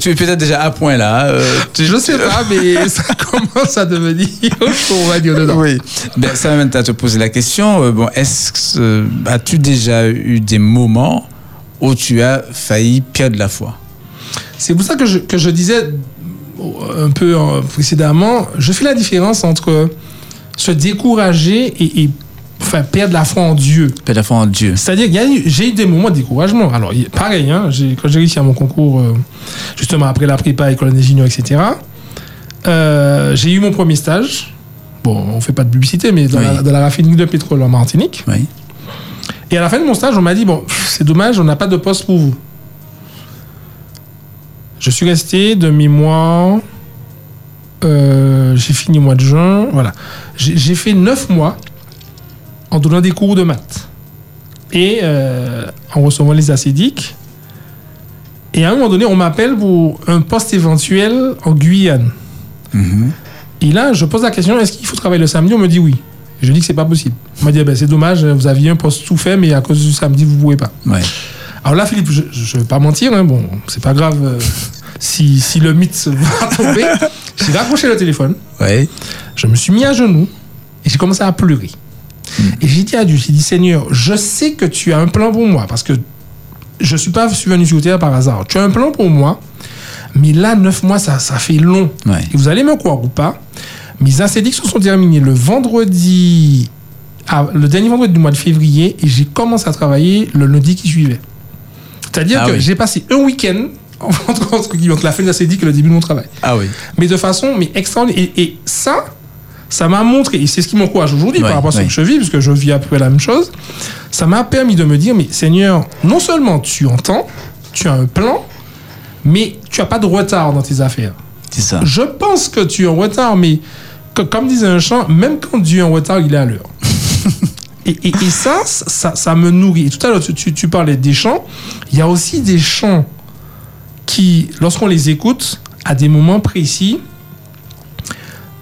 Speaker 8: tu es peut-être déjà à point là. euh,
Speaker 9: Je sais pas, mais ça commence à devenir on va dire dedans.
Speaker 8: Oui. Ben, ça m'amène à te poser la question. euh, bon, est-ce que euh, as-tu déjà eu des moments où tu as failli perdre la foi?
Speaker 9: C'est pour ça que je, que je disais un peu précédemment, je fais la différence entre se décourager et, et, enfin, perdre la foi en Dieu.
Speaker 8: Perdre la foi en Dieu.
Speaker 9: C'est-à-dire j'ai eu des moments de découragement. Alors, il- pareil, hein, quand j'ai réussi à mon concours, euh, justement après la prépa, école d'ingénieur, etc., euh, j'ai eu mon premier stage. Bon, on fait pas de publicité, mais dans,
Speaker 8: Oui.
Speaker 9: la, dans la raffinerie de pétrole en Martinique.
Speaker 8: Oui.
Speaker 9: Et à la fin de mon stage, on m'a dit, bon, c'est dommage, on n'a pas de poste pour vous. Je suis resté de mémoire. euh, j'ai fini au mois de juin. Voilà. J'ai j'ai fait neuf mois en donnant des cours de maths. Et euh, en recevant les acédiques. Et à un moment donné, on m'appelle pour un poste éventuel en Guyane.
Speaker 8: Mhm.
Speaker 9: Et là, je pose la question est-ce qu'il faut travailler le samedi? On me dit oui. Je dis que c'est pas possible. On m'a dit, eh ben, c'est dommage, vous aviez un poste tout fait, mais à cause du samedi, vous pouvez pas.
Speaker 8: Ouais.
Speaker 9: Alors là, Philippe, je ne vais pas mentir, hein, bon, c'est pas grave euh, si, si le mythe va tomber. J'ai raccroché le téléphone,
Speaker 8: Ouais.
Speaker 9: je me suis mis à genoux et j'ai commencé à pleurer. Et j'ai dit à Dieu, j'ai dit, Seigneur, je sais que tu as un plan pour moi, parce que je suis pas venu sur terre par hasard. Tu as un plan pour moi, mais là, neuf mois, ça, ça fait long.
Speaker 8: Ouais.
Speaker 9: Et vous allez me croire ou pas, mes se sont terminés le vendredi, le dernier vendredi du mois de février, et j'ai commencé à travailler le lundi qui suivait. C'est-à-dire
Speaker 8: Ah
Speaker 9: que
Speaker 8: oui.
Speaker 9: j'ai passé un week-end entre, entre entre la fin de l'acédique et le début de mon travail.
Speaker 8: Ah oui.
Speaker 9: Mais de façon mais extraordinaire. Et, et ça, ça m'a montré, et c'est ce qui m'encourage aujourd'hui
Speaker 8: Ouais,
Speaker 9: par rapport à ce
Speaker 8: ouais.
Speaker 9: que je vis, parce que je vis à peu près la même chose, ça m'a permis de me dire, mais Seigneur, non seulement tu entends, tu as un plan, mais tu as pas de retard dans tes affaires.
Speaker 8: C'est ça.
Speaker 9: Je pense que tu es en retard, mais que- comme disait un chant, même quand Dieu est en retard, il est à l'heure. et, et- et ça, ça, ça me nourrit. Et tout à l'heure, tu, tu- tu parlais des chants. Il y a aussi des chants qui, lorsqu'on les écoute, à des moments précis,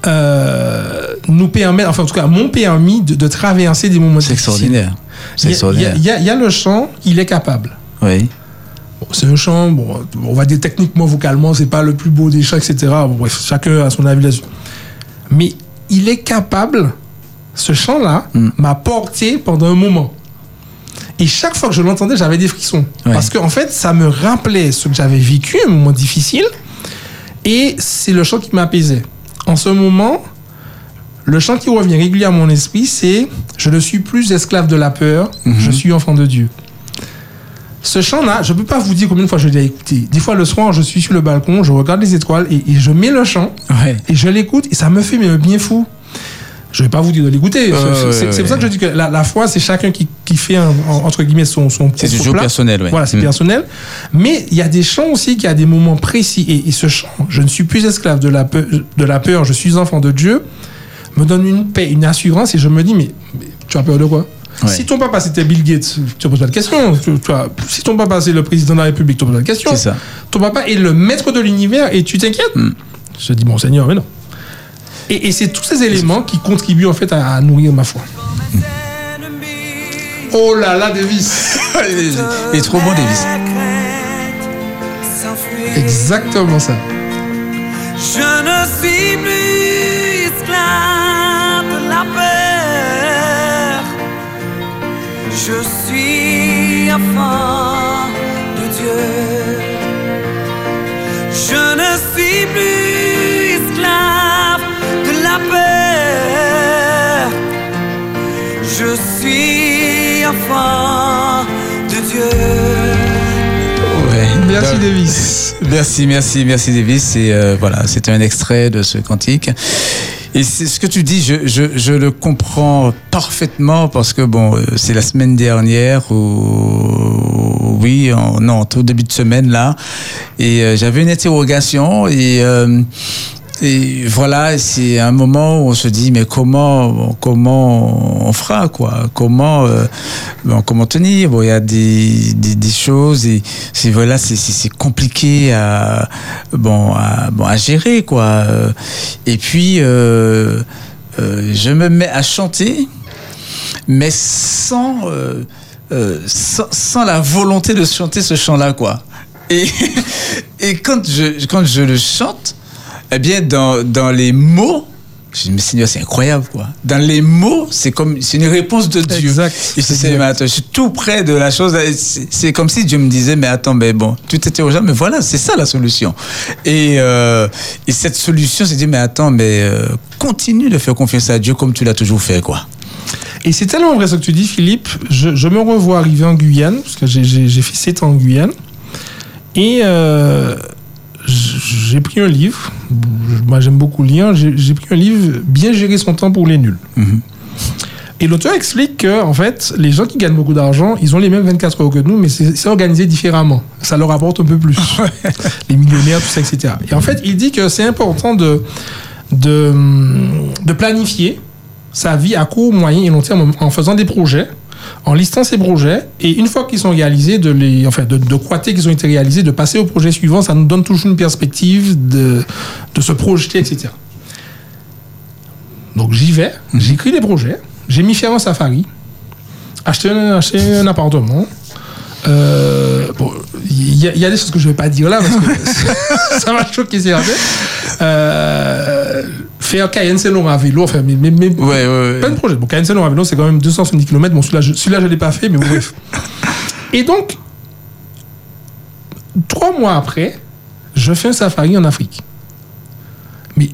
Speaker 9: euh, nous permettent, enfin en tout cas m'ont permis de, de traverser des moments
Speaker 8: C'est
Speaker 9: difficiles.
Speaker 8: extraordinaire. C'est
Speaker 9: Il y a-
Speaker 8: extraordinaire.
Speaker 9: Il y, a- il y a le chant, il est capable.
Speaker 8: Oui.
Speaker 9: Bon, c'est un chant, bon, on va dire techniquement, vocalement, c'est pas le plus beau des chants, etc. Bon, bref, chacun a son avis là-dessus. Mais il est capable, ce chant-là,
Speaker 8: Mm.
Speaker 9: m'a porté pendant un moment. Et chaque fois que je l'entendais, j'avais des frissons.
Speaker 8: Ouais.
Speaker 9: Parce qu'en fait, ça me rappelait ce que j'avais vécu, un moment difficile. Et c'est le chant qui m'apaisait. En ce moment, le chant qui revient régulièrement à mon esprit, c'est Je ne suis plus esclave de la peur, je suis enfant de Dieu. Ce chant-là, je ne peux pas vous dire combien de fois je l'ai écouté. Des fois, le soir, je suis sur le balcon, je regarde les étoiles et, et je mets le chant
Speaker 8: Ouais.
Speaker 9: et je l'écoute et ça me fait mais, un bien fou. Je vais pas vous dire de l'écouter.
Speaker 8: Ouais,
Speaker 9: C'est- c'est
Speaker 8: ouais,
Speaker 9: c'est pour ça que je dis que la, la foi, c'est chacun qui, qui fait, un- entre guillemets, son, son
Speaker 8: C'est toujours
Speaker 9: plat.
Speaker 8: personnel, ouais.
Speaker 9: Voilà, c'est
Speaker 8: Mm.
Speaker 9: personnel. Mais il y a des chants aussi qui a des moments précis. Et, et ce chant, je ne suis plus esclave de la, peur, de la peur, je suis enfant de Dieu, me donne une paix, une assurance. Et je me dis, mais, mais tu as peur de quoi?
Speaker 8: Ouais.
Speaker 9: Si ton papa c'était Bill Gates, tu ne poses pas de question. Tu- tu as- si ton papa c'est le président de la République, tu ne poses pas de question.
Speaker 8: C'est ça.
Speaker 9: Ton papa est le maître de l'univers et tu t'inquiètes?
Speaker 8: Mm.
Speaker 9: Je dis, mon Seigneur, mais non. Et, et c'est tous ces éléments qui contribuent en fait à, à nourrir ma foi. Oh là là, Davis
Speaker 8: Il est trop bon, Davis.
Speaker 9: Exactement ça.
Speaker 4: Je ne suis plus esclave de la peur. Je suis enfant de Dieu. Je ne suis plus Je suis enfant de Dieu.
Speaker 8: Ouais.
Speaker 9: Merci
Speaker 8: Donc,
Speaker 9: Davis.
Speaker 8: Merci, merci, merci Davis. Et euh, voilà, c'était un extrait de ce cantique. Et c'est ce que tu dis, je, je, je le comprends parfaitement parce que bon, euh, c'est la semaine dernière ou oui, en, non, au début de semaine là, et euh, j'avais une interrogation et euh, et voilà, c'est un moment où on se dit mais comment comment on fera quoi? Comment euh, bon, comment tenir? Bon, il y a des, des, des choses et c'est voilà, c'est c'est compliqué à bon à, bon à gérer quoi. Et puis euh, euh, je me mets à chanter, mais sans euh, euh, sans, sans la volonté de chanter ce chant-là quoi. Et et quand je quand je le chante eh bien, dans, dans les mots, je dis, mais Seigneur, c'est incroyable, quoi. Dans les mots, c'est comme, c'est une réponse de Dieu.
Speaker 9: Exact.
Speaker 8: Et je dis, mais attends, je suis tout près de la chose. C'est comme si Dieu me disait, mais attends, mais bon, tu t'étais urgent, mais voilà, c'est ça la solution. Et, euh, et cette solution, c'est dit, mais attends, mais euh, continue de faire confiance à Dieu comme tu l'as toujours fait, quoi.
Speaker 9: Et c'est tellement vrai ce que tu dis, Philippe. Je, je me revois arriver en Guyane, parce que j'ai- fait 7 ans en Guyane. Et euh, j'ai pris un livre. Moi, j'aime beaucoup lire. J'ai pris un livre, Bien gérer son temps pour les nuls. Et l'auteur explique que, en fait, les gens qui gagnent beaucoup d'argent, ils ont les mêmes 24 heures que nous, mais c'est c'est organisé différemment. Ça leur apporte un peu plus. les millionnaires, tout ça, etc. Et en fait, il dit que c'est important de, de, de planifier sa vie à court, moyen et long terme en faisant des projets, en listant ces projets, et une fois qu'ils sont réalisés, de les, enfin, de, de croiter qu'ils ont été réalisés, de passer au projet suivant, ça nous donne toujours une perspective de, de se projeter, etc. Donc j'y vais, j'écris des projets, j'ai mis faire un safari, acheter un, appartement. Euh, bon, il y, a- il y a des choses que je ne vais pas dire là parce que ça va choquer certains. Euh, faire Cayenne Saint-Laurent à vélo, enfin, mais, mais, mais
Speaker 8: Ouais, ouais, ouais.
Speaker 9: plein de projets. Bon, Cayenne Saint-Laurent à vélo, c'est quand même 270 km. Bon, celui-là, je celui-là, je ne l'ai pas fait, mais bref. Et donc, trois mois après, je fais un safari en Afrique. Mais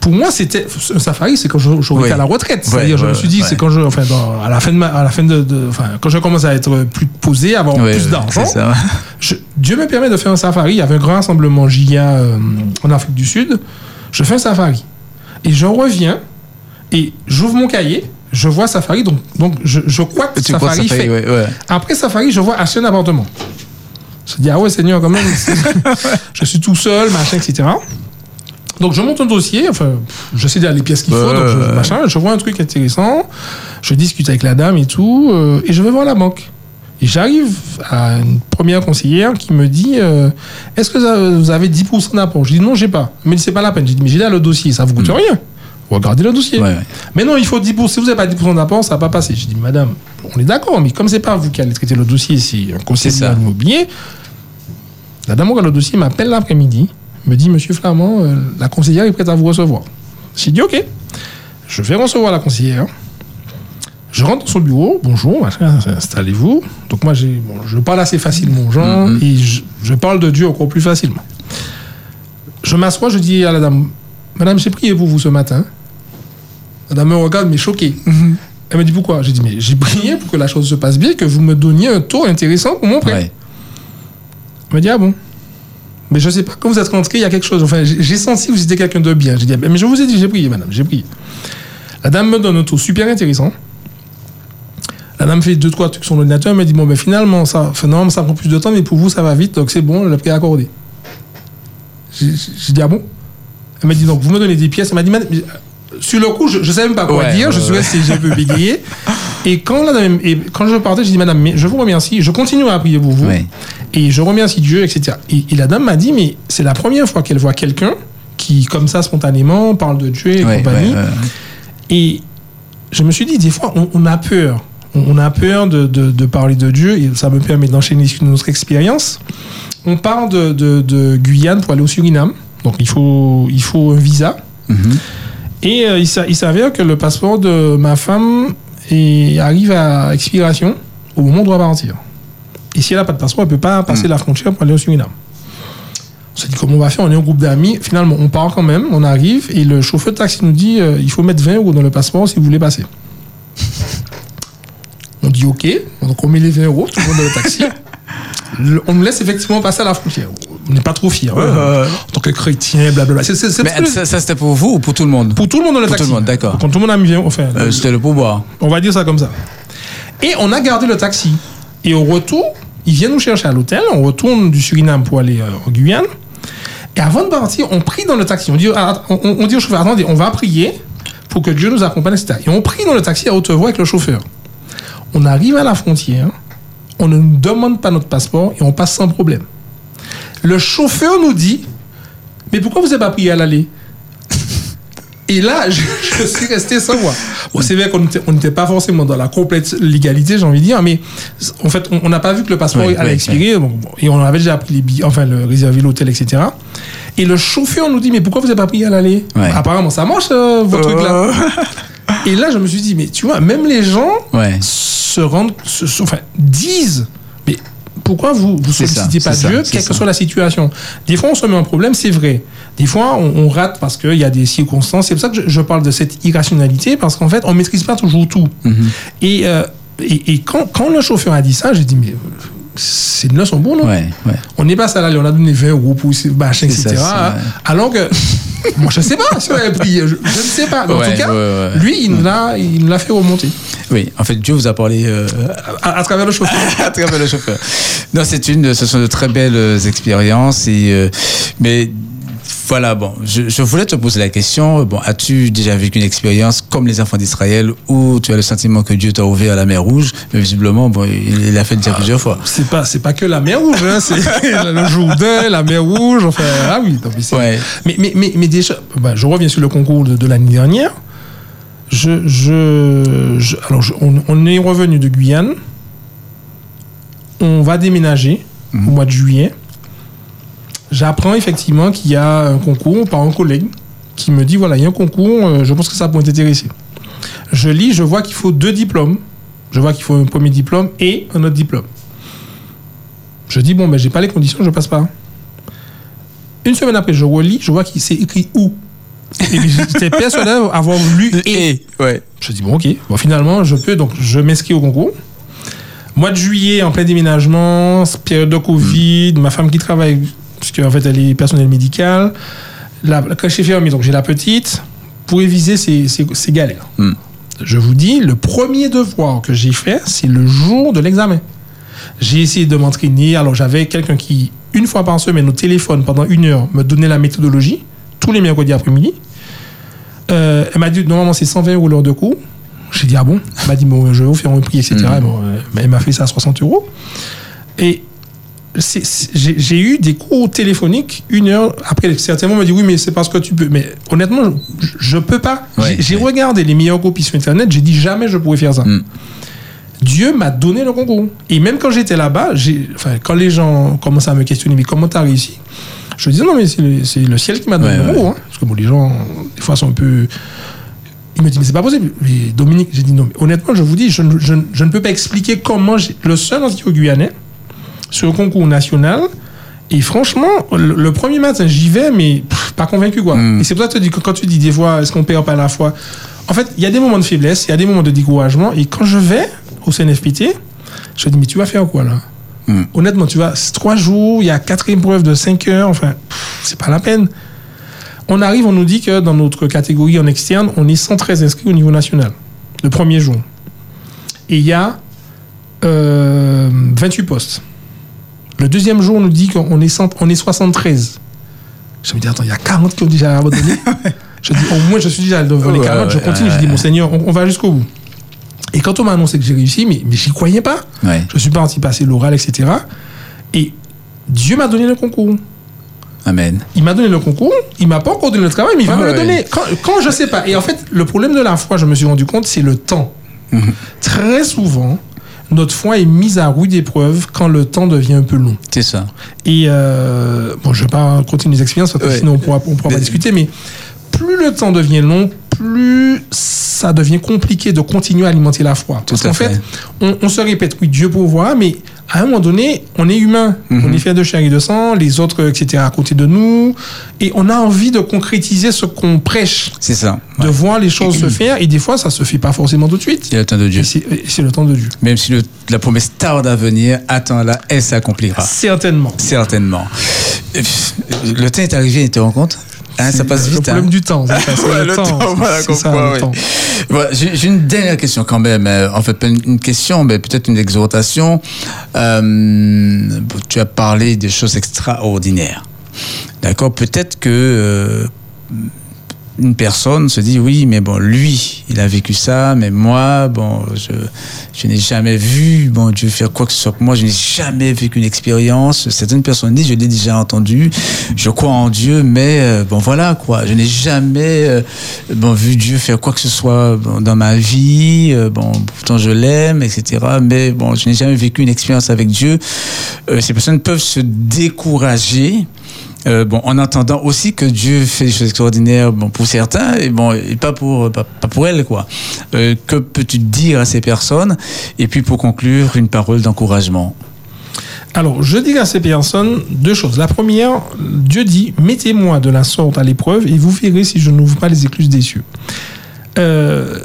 Speaker 9: pour moi, c'était un safari, c'est quand j'aurais été à la retraite. C'est-à-dire, je me suis dit, c'est quand je, enfin, à la fin de, ma- à la fin de, de- enfin, quand je commence à être plus posé, avoir
Speaker 8: Ouais,
Speaker 9: plus d'argent,
Speaker 8: c'est
Speaker 9: je- Dieu me permet de faire un safari. Il y avait un grand rassemblement GIA euh, en Afrique du Sud. Je fais un safari. Et je reviens et j'ouvre mon cahier. Je vois safari. Donc, donc je, je crois que
Speaker 8: Tu
Speaker 9: safari
Speaker 8: fait,
Speaker 9: fait.
Speaker 8: ouais, ouais.
Speaker 9: Après safari, je vois acheter un appartement. Je dis, ah ouais, Seigneur, quand même. je suis tout seul, machin, etc. Donc je monte un dossier, enfin, je sais déjà les pièces qu'il faut, donc je, machin, je vois un truc intéressant, je discute avec la dame et tout, euh, et je vais voir la banque. Et j'arrive à une première conseillère qui me dit euh, Est-ce que vous avez 10% d'apport Je dis Non, j'ai pas. Dit C'est pas la peine. J'ai dit Mais j'ai là le dossier, ça vous coûte rien. Regardez le dossier.
Speaker 8: Ouais, ouais.
Speaker 9: Mais non, il faut 10%. Si vous n'avez pas 10% d'apport, ça va pas passer. J'ai dit Madame, on est d'accord, mais comme c'est pas vous qui allez traiter le dossier, c'est un conseiller immobilier. La dame a le dossier m'appelle l'après-midi, me dit Monsieur Flamand, euh, la conseillère est prête à vous recevoir. J'ai dit Ok. Je vais recevoir la conseillère. Je rentre dans son bureau, bonjour, installez-vous. Donc moi, j'ai, bon, je parle assez facilement aux gens et je, je parle de Dieu encore plus facilement. Je m'assois, je dis à la dame, Madame, j'ai prié pour vous ce matin. La dame me regarde, mais choquée. Elle me dit pourquoi? J'ai dit, mais j'ai prié pour que la chose se passe bien, que vous me donniez un taux intéressant pour mon prêt.
Speaker 8: Ouais.
Speaker 9: Elle me dit, ah bon? Mais je sais pas, quand vous êtes rentré, il y a quelque chose. Enfin, j'ai senti que vous étiez quelqu'un de bien. J'ai dit, ah mais je vous ai dit, j'ai prié, madame, j'ai prié. La dame me donne un taux super intéressant. La dame fait deux, trois trucs sur l'ordinateur. Elle me dit, bon, ben finalement, ça, non, ça prend plus de temps, mais pour vous, ça va vite, donc c'est bon, le prix est accordé. J'ai dit, ah bon? Elle m'a dit, donc vous me donnez des pièces. Elle m'a dit, euh, sur le coup, je ne savais même pas quoi
Speaker 8: Ouais,
Speaker 9: dire, je
Speaker 8: ouais,
Speaker 9: suis resté, un peu bégayé. Et quand, la dame- et quand je partais, j'ai dit, madame, mais je vous remercie, je continue à prier pour vous.
Speaker 8: Ouais.
Speaker 9: Et je remercie Dieu, etc. Et, et la dame m'a dit, mais c'est la première fois qu'elle voit quelqu'un qui, comme ça, spontanément, parle de Dieu et
Speaker 8: Ouais,
Speaker 9: compagnie. Et je me suis dit, des fois, on, on a peur. On, a peur de, de- de parler de Dieu, et ça me permet d'enchaîner sur notre expérience. On part de, Guyane pour aller au Suriname. Donc, il faut, il faut un visa.
Speaker 8: Mhm.
Speaker 9: Et euh, il s'a- il s'avère que le passeport de ma femme est- arrive à expiration au moment où on doit partir. Et si elle n'a pas de passeport, elle ne peut pas passer la frontière pour aller au Suriname. On s'est dit comment on va faire, on est un groupe d'amis. Finalement, on part quand même, on arrive et le chauffeur de taxi nous dit euh, il faut mettre 20 euros dans le passeport si vous voulez passer. On dit ok, donc on met les 20 euros, tout le monde dans le taxi. Le- on nous laisse effectivement passer à la frontière. On n'est pas trop fiers. hein. En tant que chrétien, blablabla. C'est- c'est
Speaker 8: Mais ça, ça, c'était pour vous ou pour tout le monde?
Speaker 9: Pour tout le monde dans le
Speaker 8: Pour
Speaker 9: taxi.
Speaker 8: tout le monde, d'accord.
Speaker 9: Quand tout le monde a mis 20 enfin,
Speaker 8: Euh, C'était le pourboire.
Speaker 9: on va dire ça comme ça. Et on a gardé le taxi. Et au retour, ils viennent nous chercher à l'hôtel. On retourne du Suriname pour aller euh, en Guyane. Et avant de partir, on prie dans le taxi. On dit, ah, on, on dit au chauffeur, attendez, on va prier pour que Dieu nous accompagne, etc. Et on prie dans le taxi à haute voix avec le chauffeur. On arrive à la frontière, on ne nous demande pas notre passeport et on passe sans problème. Le chauffeur nous dit, mais pourquoi vous n'avez pas prié à l'aller? Et là, je, je suis resté sans voix. Bon, c'est vrai qu'on n'était pas forcément dans la complète légalité, j'ai envie de dire, mais en fait, on n'a pas vu que le passeport
Speaker 8: Oui,
Speaker 9: allait
Speaker 8: oui,
Speaker 9: expirer, bon, et on avait déjà pris les billets, enfin, le, réservé l'hôtel, etc. Et le chauffeur nous dit, mais pourquoi vous n'avez pas pris à l'aller? Apparemment, ça marche, euh, votre truc là. Et là, je me suis dit, mais tu vois, même les gens
Speaker 8: Ouais.
Speaker 9: Se rendent, se- se- enfin, disent, mais pourquoi vous
Speaker 8: ça,
Speaker 9: sollicitez pas
Speaker 8: ça,
Speaker 9: Dieu, quelle que soit la situation? Des fois, on se met en problème, c'est vrai. Des fois, on, on rate parce qu'il y a des circonstances. C'est pour ça que je, je parle de cette irrationalité, parce qu'en fait, on maîtrise pas toujours tout.
Speaker 8: Mhm.
Speaker 9: Et, euh, et, et quand, quand le chauffeur a dit ça, j'ai dit, mais c'est une leçon bonne, non?
Speaker 8: Ouais, ouais.
Speaker 9: on n'est pas ça là, on a donné 20 euros pour machin, etc.
Speaker 8: ça,
Speaker 9: Alors que, moi, je sais pas si on avait pris, je, je ne sais pas. Mais en
Speaker 8: Ouais,
Speaker 9: tout cas, lui, il nous l'a nous l'a fait remonter
Speaker 8: Oui, en fait, Dieu vous a parlé euh,
Speaker 9: à, à travers le chauffeur.
Speaker 8: à travers le chauffeur. Non, c'est une, ce sont de très belles expériences. Et, euh, mais voilà, bon, je, je voulais te poser la question. Bon, as-tu déjà vécu une expérience comme les enfants d'Israël où tu as le sentiment que Dieu t'a ouvert la mer rouge, mais visiblement, bon, il l'a fait déjà plusieurs fois.
Speaker 9: C'est pas, c'est pas que la mer rouge, hein, c'est le Jourdain, la mer rouge, enfin, ah oui, mais, c'est-
Speaker 8: Ouais.
Speaker 9: mais, mais, mais, mais déjà, bah, je reviens sur le concours de, de l'année dernière. Je, je, je- alors, je- on, on est revenu de Guyane. On va déménager au mois de juillet. J'apprends effectivement qu'il y a un concours par un collègue qui me dit voilà, il y a un concours, euh, je pense que ça pourrait t'intéresser. Je lis, je vois qu'il faut deux diplômes. Je vois qu'il faut un premier diplôme et un autre diplôme. Je dis, bon, ben, j'ai pas les conditions, je passe pas. Une semaine après, je relis, je vois qu'il s'est écrit où? Et j'étais persuadé d'avoir lu et.
Speaker 8: ouais.
Speaker 9: Je dis, bon, ok. Bon, finalement, je peux, donc je m'inscris au concours. Mois de juillet, en plein déménagement, période de Covid, ma femme qui travaille, puisque en fait, elle est personnel médical. La, crèche est fermée, donc j'ai la petite. Pour réviser, c'est c'est- c'est galère.
Speaker 8: Mm.
Speaker 9: Je vous dis, le premier devoir que j'ai fait, c'est le jour de l'examen. J'ai essayé de m'entraîner. Alors, j'avais quelqu'un qui, une fois par semaine, au téléphone, pendant une heure, me donnait la méthodologie, tous les mercredis après-midi. Euh, elle m'a dit, normalement, c'est 120 euros l'heure de cours. J'ai dit, ah bon? Elle m'a dit, bon, je vais vous faire un prix, etc. Bon, euh, elle m'a fait ça à 60 euros. Et j'ai eu des cours téléphoniques une heure après. Certains m'ont dit, oui, mais c'est parce que tu peux. Mais honnêtement, je, je peux pas.
Speaker 8: Ouais,
Speaker 9: J'ai
Speaker 8: ouais.
Speaker 9: regardé les meilleures copies sur Internet, j'ai dit, jamais je pourrais faire ça.
Speaker 8: Mm.
Speaker 9: Dieu m'a donné le concours. Et même quand j'étais là-bas, enfin, quand les gens commençaient à me questionner, mais comment t'as réussi? Je disais, non, mais c'est le, ciel qui m'a donné
Speaker 8: Ouais,
Speaker 9: le concours. hein. Parce que bon, les gens, des fois, sont un peu. Il me dit, mais c'est pas possible. Mais Dominique, j'ai dit, non, mais honnêtement, je vous dis, je, ne- je ne- je ne peux pas expliquer comment j'ai. Le seul anti-guyanais sur le concours national. Et franchement, le, le premier matin, j'y vais, mais pff, pas convaincu, quoi.
Speaker 8: Mm.
Speaker 9: Et c'est pour ça que te dis que quand tu dis des fois, est-ce qu'on perd pas la foi En fait, il y a des moments de faiblesse, il y a des moments de découragement. Et quand je vais au CNFPT, je me dis, mais tu vas faire quoi, là?
Speaker 8: Mm.
Speaker 9: Honnêtement, tu vas, c'est trois jours, il y a quatre épreuves de cinq heures, enfin, c'est pas la peine. On arrive, on nous dit que dans notre catégorie en externe, on est 113 inscrits au niveau national, le premier jour. Et il y a euh, 28 postes. Le deuxième jour, on nous dit qu'on est, 100 on est 73. Je me dis, attends, il y a 40 qui ont déjà abandonné. je dis, au moins, je suis déjà devant les
Speaker 8: Ouais,
Speaker 9: 40. je continue, je dis, mon Seigneur, on, on va jusqu'au bout. Et quand on m'a annoncé que j'ai réussi, mais, mais j'y croyais pas.
Speaker 8: Ouais.
Speaker 9: Je suis parti passer l'oral, etc. Et Dieu m'a donné le concours.
Speaker 8: Amen.
Speaker 9: Il m'a donné le concours, il m'a pas encore donné le travail, mais il va
Speaker 8: Ah
Speaker 9: me le donner. Quand, quand je sais pas. Et en fait, le problème de la foi, je me suis rendu compte, c'est le temps.
Speaker 8: Mhm.
Speaker 9: Très souvent, notre foi est mise à rude épreuve quand le temps devient un peu long.
Speaker 8: C'est ça.
Speaker 9: Et euh, bon, je vais pas continuer les expériences parce que
Speaker 8: Ouais.
Speaker 9: sinon on pourra, on pourra pas discuter, mais plus le temps devient long, plus ça devient compliqué de continuer à alimenter la foi. Parce qu'en fait,
Speaker 8: fait.
Speaker 9: on, on se répète, oui, Dieu pourvoit, mais à un moment donné, on est humain, on est fait de chair et de sang, les autres, etc., à côté de nous, et on a envie de concrétiser ce qu'on prêche,
Speaker 8: C'est ça.
Speaker 9: de voir les choses se faire, et des fois, ça se fait pas forcément tout de suite.
Speaker 8: A le temps de Dieu.
Speaker 9: C'est c'est le temps de Dieu.
Speaker 8: Même si le- la promesse tarde à venir, attends-la, elle s'accomplira.
Speaker 9: Certainement.
Speaker 8: Certainement. Le temps est arrivé, tu te rends compte? Hein, ça passe
Speaker 9: Le
Speaker 8: vite.
Speaker 9: problème
Speaker 8: hein.
Speaker 9: du temps, ça,
Speaker 8: Ouais,
Speaker 9: le, temps.
Speaker 8: voilà,
Speaker 9: ça, le
Speaker 8: oui.
Speaker 9: temps.
Speaker 8: Voilà, J'ai j'ai une dernière question quand même. euh, En fait, pas une une question, mais peut-être une exhortation. Euh, tu as parlé des choses extraordinaires. D'accord Peut-être que euh, une personne se dit oui, mais bon, lui, il a vécu ça, mais moi, bon, je, je n'ai jamais vu, bon, Dieu faire quoi que ce soit pour moi, je n'ai jamais vécu une expérience. Certaines personnes disent, je l'ai déjà entendu, je crois en Dieu, mais euh, bon, voilà, quoi, je n'ai jamais, euh, bon, vu Dieu faire quoi que ce soit dans ma vie, euh, bon, pourtant je l'aime, etc., mais bon, je n'ai jamais vécu une expérience avec Dieu. Ces personnes peuvent se décourager. Euh, bon, en entendant aussi que Dieu fait des choses extraordinaires, bon, pour certains, et bon, et pas pour, pas, pas pour elles, quoi. Euh, que peux-tu dire à ces personnes? Et puis, pour conclure, une parole d'encouragement.
Speaker 9: Alors, je dis à ces personnes deux choses. La première, Dieu dit Mettez-moi de la sorte à l'épreuve et vous verrez si je n'ouvre pas les écluses des cieux. Euh,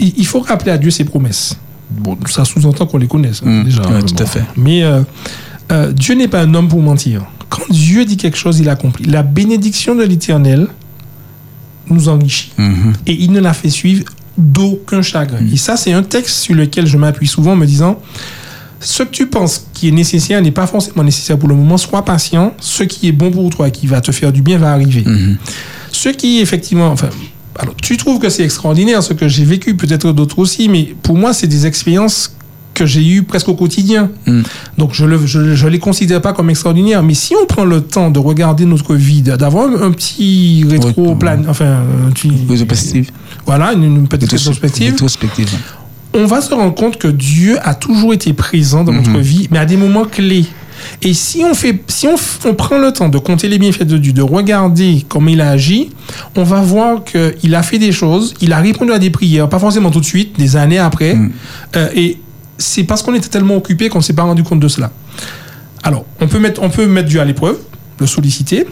Speaker 9: il faut rappeler à Dieu ses promesses. Bon, ça sous-entend qu'on les connaisse, hein,
Speaker 8: Mm,
Speaker 9: déjà.
Speaker 8: ouais, tout à fait.
Speaker 9: Mais euh, euh, Dieu n'est pas un homme pour mentir. Quand Dieu dit quelque chose, il accomplit. La bénédiction de l'Éternel nous enrichit.
Speaker 8: Mhm.
Speaker 9: Et il ne la fait suivre d'aucun chagrin.
Speaker 8: Mm.
Speaker 9: Et ça, c'est un texte sur lequel je m'appuie souvent en me disant ce que tu penses qui est nécessaire n'est pas forcément nécessaire pour le moment. Sois patient. Ce qui est bon pour toi, qui va te faire du bien, va arriver.
Speaker 8: Mhm.
Speaker 9: Ce qui, effectivement, enfin, alors, tu trouves que c'est extraordinaire ce que j'ai vécu, peut-être d'autres aussi, mais pour moi, c'est des expériences que j'ai eues presque au quotidien.
Speaker 8: Mm.
Speaker 9: Donc, je ne je, je les considère pas comme extraordinaires. Mais si on prend le temps de regarder notre vie, d'avoir un, un petit rétro-plan, enfin, un petit-
Speaker 8: Rétrospective.
Speaker 9: voilà, une, une petite rétrospective,
Speaker 8: Rétrospective.
Speaker 9: on va se rendre compte que Dieu a toujours été présent dans notre vie, mais à des moments clés. Et si on fait, si on, on prend le temps de compter les bienfaits de Dieu, de regarder comment il a agi, on va voir qu'il a fait des choses, il a répondu à des prières, pas forcément tout de suite, des années après. Euh, et c'est parce qu'on était tellement occupé qu'on ne s'est pas rendu compte de cela. Alors, on peut mettre, on peut Dieu à l'épreuve, le solliciter.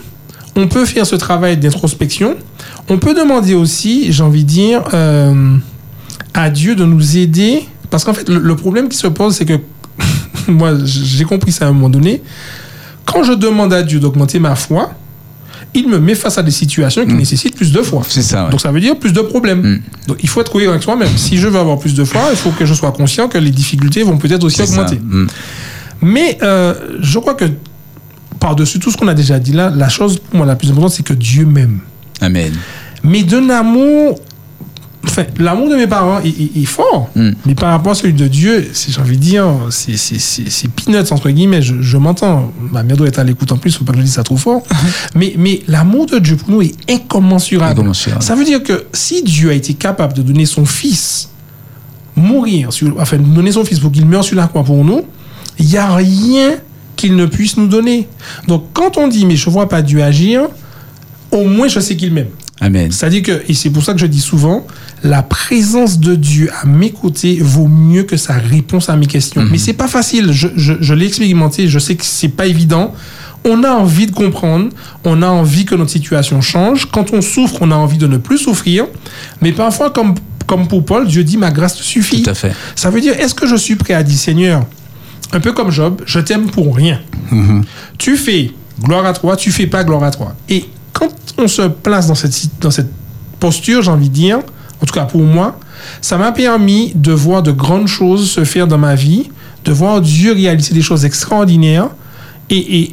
Speaker 9: On peut faire ce travail d'introspection. On peut demander aussi, j'ai envie de dire, euh, à Dieu de nous aider. Parce qu'en fait, le, le problème qui se pose, c'est que moi, j'ai compris ça à un moment donné. Quand je demande à Dieu d'augmenter ma foi, il me met face à des situations qui nécessitent plus de foi.
Speaker 8: C'est ça, ouais.
Speaker 9: Donc ça veut dire plus de problèmes.
Speaker 8: Mm.
Speaker 9: Donc il faut être cohérent avec soi-même. Si je veux avoir plus de foi, il faut que je sois conscient que les difficultés vont peut-être aussi augmenter.
Speaker 8: Mm.
Speaker 9: Mais euh, je crois que par-dessus tout ce qu'on a déjà dit là, la chose pour moi la plus importante, c'est que Dieu m'aime.
Speaker 8: Amen.
Speaker 9: Mais d'un amour. Enfin, l'amour de mes parents est, fort.
Speaker 8: Mm.
Speaker 9: Mais par rapport à celui de Dieu, j'ai envie de dire, c'est- peanuts, entre guillemets. Je, je m'entends. Ma mère doit être à l'écoute en plus, faut pas que je dise ça trop fort. mais mais l'amour de Dieu pour nous est incommensurable.
Speaker 8: Incommensurable.
Speaker 9: Ça veut dire que si Dieu a été capable de donner son fils mourir, sur, enfin, donner son fils pour qu'il meure sur la croix pour nous, il n'y a rien qu'il ne puisse nous donner. Donc, quand on dit, mais je ne vois pas Dieu agir, au moins je sais qu'il m'aime.
Speaker 8: Amen.
Speaker 9: C'est-à-dire que, et c'est pour ça que je dis souvent, la présence de Dieu à mes côtés vaut mieux que sa réponse à mes questions. Mais c'est pas facile. Je, je, je l'ai expérimenté. Je sais que c'est pas évident. On a envie de comprendre. On a envie que notre situation change. Quand on souffre, on a envie de ne plus souffrir. Mais parfois, comme, comme pour Paul, Dieu dit ma grâce te suffit.
Speaker 8: Tout à fait.
Speaker 9: Ça veut dire, est-ce que je suis prêt à dire, Seigneur, un peu comme Job, je t'aime pour rien. Tu fais gloire à toi, tu fais pas gloire à toi. Et quand on se place dans cette, dans cette posture, j'ai envie de dire, en tout cas pour moi, ça m'a permis de voir de grandes choses se faire dans ma vie, de voir Dieu réaliser des choses extraordinaires et, et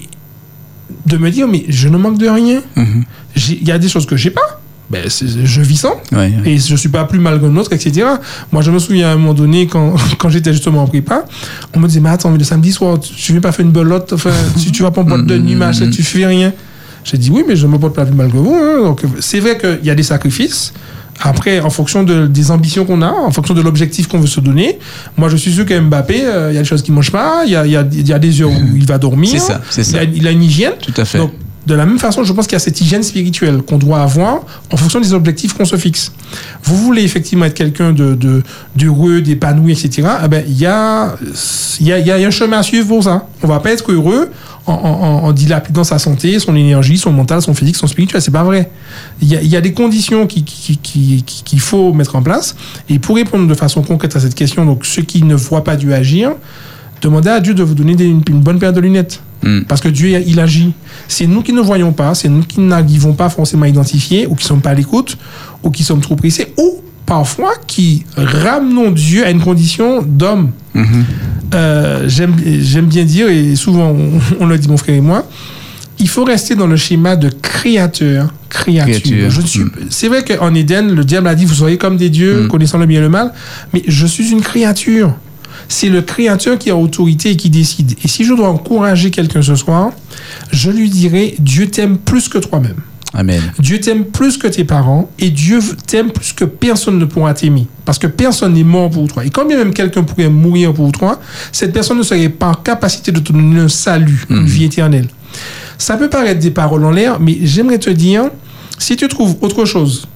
Speaker 9: de me dire, mais je ne manque de rien.
Speaker 8: Mhm.
Speaker 9: Il y a des choses que j'ai pas. Ben, je vis sans.
Speaker 8: Ouais, ouais.
Speaker 9: Et je suis pas plus mal qu'un autre, etc. Moi, je me souviens à un moment donné, quand, quand j'étais justement en prépa, on me disait, mais attends, mais le samedi soir, tu, tu viens pas faire une belote, enfin, tu, tu vas pas en boîte de nuit, machin, tu fais rien. J'ai dit, oui, mais je me porte pas plus mal que vous. hein. Donc, c'est vrai qu'il y a des sacrifices. Après, en fonction de, des ambitions qu'on a, en fonction de l'objectif qu'on veut se donner, moi, je suis sûr que Mbappé, euh, il y a des choses qu'il mange pas, il y a, il y a- il y a des heures où il va dormir.
Speaker 8: C'est ça, c'est
Speaker 9: Il
Speaker 8: ça.
Speaker 9: a, il a une hygiène.
Speaker 8: Tout à fait.
Speaker 9: Donc, De la même façon, je pense qu'il y a cette hygiène spirituelle qu'on doit avoir en fonction des objectifs qu'on se fixe. Vous voulez effectivement être quelqu'un de, de, d'heureux, d'épanoui, etc. Eh ben, il y a, un chemin à suivre pour ça. On va pas être heureux en, dilapidant sa santé, son énergie, son mental, son physique, son spirituel. C'est pas vrai. Il y a, des conditions qu'il qui, faut mettre en place. Et pour répondre de façon concrète à cette question, donc ceux qui ne voient pas Dieu agir, demandez à Dieu de vous donner une bonne paire de lunettes.
Speaker 8: Mm.
Speaker 9: Parce que Dieu, il agit. C'est nous qui ne voyons pas, c'est nous qui n'arrivons pas forcément à identifier, ou qui ne sommes pas à l'écoute, ou qui sommes trop pressés, ou parfois qui ramenons Dieu à une condition d'homme. Euh, J'aime bien dire, et souvent on, on le dit mon frère et moi, il faut rester dans le schéma de créateur, créature.
Speaker 8: Créature.
Speaker 9: Je suis-
Speaker 8: Mm.
Speaker 9: C'est vrai qu'en Éden, le diable a dit, vous soyez comme des dieux, connaissant le bien et le mal, mais je suis une créature. C'est le créateur qui a autorité et qui décide. Et si je dois encourager quelqu'un ce soir, je lui dirais, Dieu t'aime plus que toi-même.
Speaker 8: Amen.
Speaker 9: Dieu t'aime plus que tes parents et Dieu t'aime plus que personne ne pourra t'aimer. Parce que personne n'est mort pour toi. Et quand bien même quelqu'un pourrait mourir pour toi, cette personne ne serait pas en capacité de te donner un salut, une vie éternelle. Ça peut paraître des paroles en l'air, mais j'aimerais te dire, si tu trouves autre chose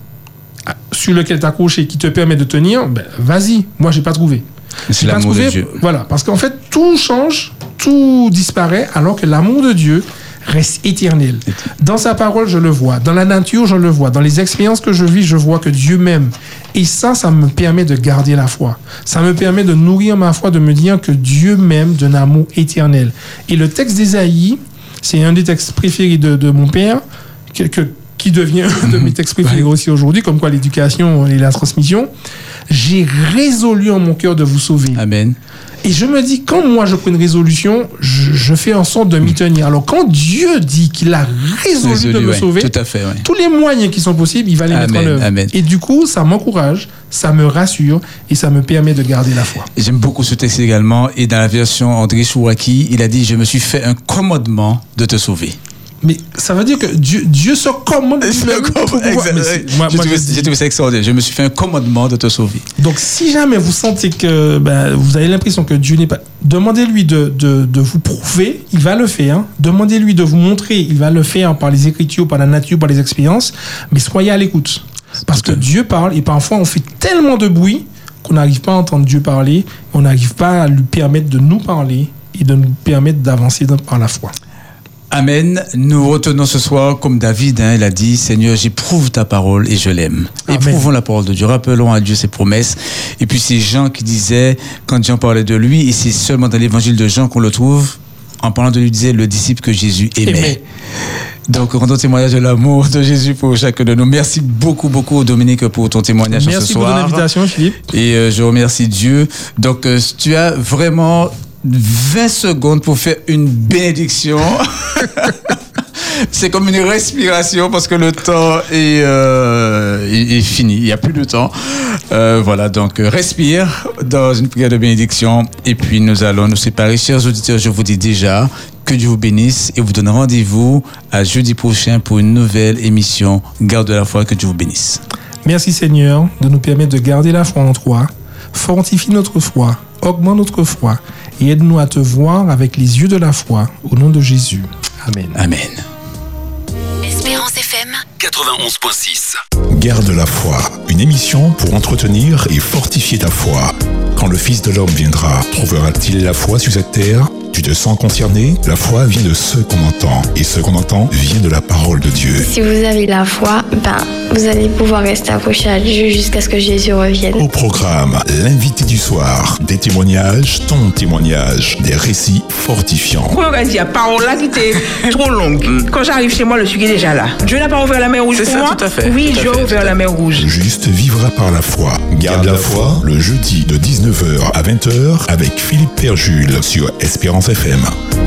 Speaker 9: sur lequel t'accrocher qui te permet de tenir, ben, vas-y. Moi, j'ai pas trouvé.
Speaker 8: C'est l'amour de Dieu.
Speaker 9: Voilà, parce qu'en fait, tout change, tout disparaît, alors que l'amour de Dieu reste éternel. Dans sa parole, je le vois. Dans la nature, je le vois. Dans les expériences que je vis, je vois que Dieu m'aime. Et ça, ça me permet de garder la foi. Ça me permet de nourrir ma foi, de me dire que Dieu m'aime d'un amour éternel. Et le texte d'Ésaïe, c'est un des textes préférés de, de mon père, que- que- qui devient un de mes textes préférés aussi aujourd'hui, comme quoi l'éducation et la transmission. J'ai résolu en mon cœur de vous sauver.
Speaker 8: Amen.
Speaker 9: Et je me dis, quand moi je prends une résolution, je, je fais en sorte de m'y tenir. Alors quand Dieu dit qu'il a résolu, de me
Speaker 8: ouais,
Speaker 9: sauver,
Speaker 8: Tout à fait, ouais.
Speaker 9: tous les moyens qui sont possibles, il va les mettre en œuvre.
Speaker 8: amen.
Speaker 9: Et du coup, ça m'encourage, ça me rassure et ça me permet de garder la foi.
Speaker 8: J'aime beaucoup ce texte également. Et dans la version André Chouaki, il a dit Je me suis fait un commandement de te sauver.
Speaker 9: Mais ça veut dire que Dieu, Dieu se commande je
Speaker 8: ça extraordinaire. Je me suis fait un commandement de te sauver.
Speaker 9: Donc, si jamais vous sentez que ben, vous avez l'impression que Dieu n'est pas. Demandez-lui de, de, de vous prouver, il va le faire. Demandez-lui de vous montrer, il va le faire par les Écritures, par la nature, par les expériences. Mais soyez à l'écoute. Parce que Dieu parle et parfois on fait tellement de bruit qu'on n'arrive pas à entendre Dieu parler, on n'arrive pas à lui permettre de nous parler et de nous permettre d'avancer dans- par la foi.
Speaker 8: Amen. Nous retenons ce soir, comme David, hein, il a dit, Seigneur, j'éprouve ta parole et je l'aime. Éprouvons la parole de Dieu. Rappelons à Dieu ses promesses. Et puis ces Jean qui disaient, quand Jean parlait de lui, et c'est seulement dans l'évangile de Jean qu'on le trouve, en parlant de lui, disait le disciple que Jésus aimait.
Speaker 9: Aimait.
Speaker 8: Donc, rendons témoignage de l'amour de Jésus pour chacun de nous. Merci beaucoup, beaucoup, Dominique, pour ton témoignage ce
Speaker 9: Merci pour
Speaker 8: soir.
Speaker 9: ton invitation, Philippe.
Speaker 8: Et euh, je remercie Dieu. Donc, euh, tu as vraiment 20 secondes pour faire une bénédiction. C'est comme une respiration parce que le temps est, euh, est, est fini. Il n'y a plus de temps. Euh, voilà, donc euh, respire dans une prière de bénédiction et puis nous allons nous séparer. Chers auditeurs, je vous dis déjà que Dieu vous bénisse et vous donne rendez-vous à jeudi prochain pour une nouvelle émission Garde de la foi. Que Dieu vous bénisse.
Speaker 9: Merci Seigneur de nous permettre de garder la foi en toi. Fortifie notre foi, augmente notre foi et aide-nous à te voir avec les yeux de la foi. Au nom de Jésus. Amen.
Speaker 8: Amen.
Speaker 6: Espérance FM.
Speaker 5: 91.6.
Speaker 1: Garde la foi, une émission pour entretenir et fortifier ta foi. Quand le Fils de l'homme viendra, trouvera-t-il la foi sur cette terre? Tu te sens concerné La foi vient de ce qu'on entend, et ce qu'on entend vient de la parole de Dieu.
Speaker 2: Si vous avez la foi, ben, vous allez pouvoir rester accroché à Dieu jusqu'à ce que Jésus revienne.
Speaker 1: Au programme, l'invité du soir, des témoignages, ton témoignage, des récits fortifiants.
Speaker 3: Pourquoi on va dire parole là qui était trop longue Quand j'arrive chez moi, le sucre est déjà là. Dieu n'a pas ouvert la mer rouge pour
Speaker 8: ça,
Speaker 3: moi
Speaker 8: tout à fait,
Speaker 3: Oui, Dieu a ouvert la mer rouge.
Speaker 1: Juste vivra par la foi. Garde la foi, le jeudi de 19h à 20h avec Philippe Père Jules sur Espérance FM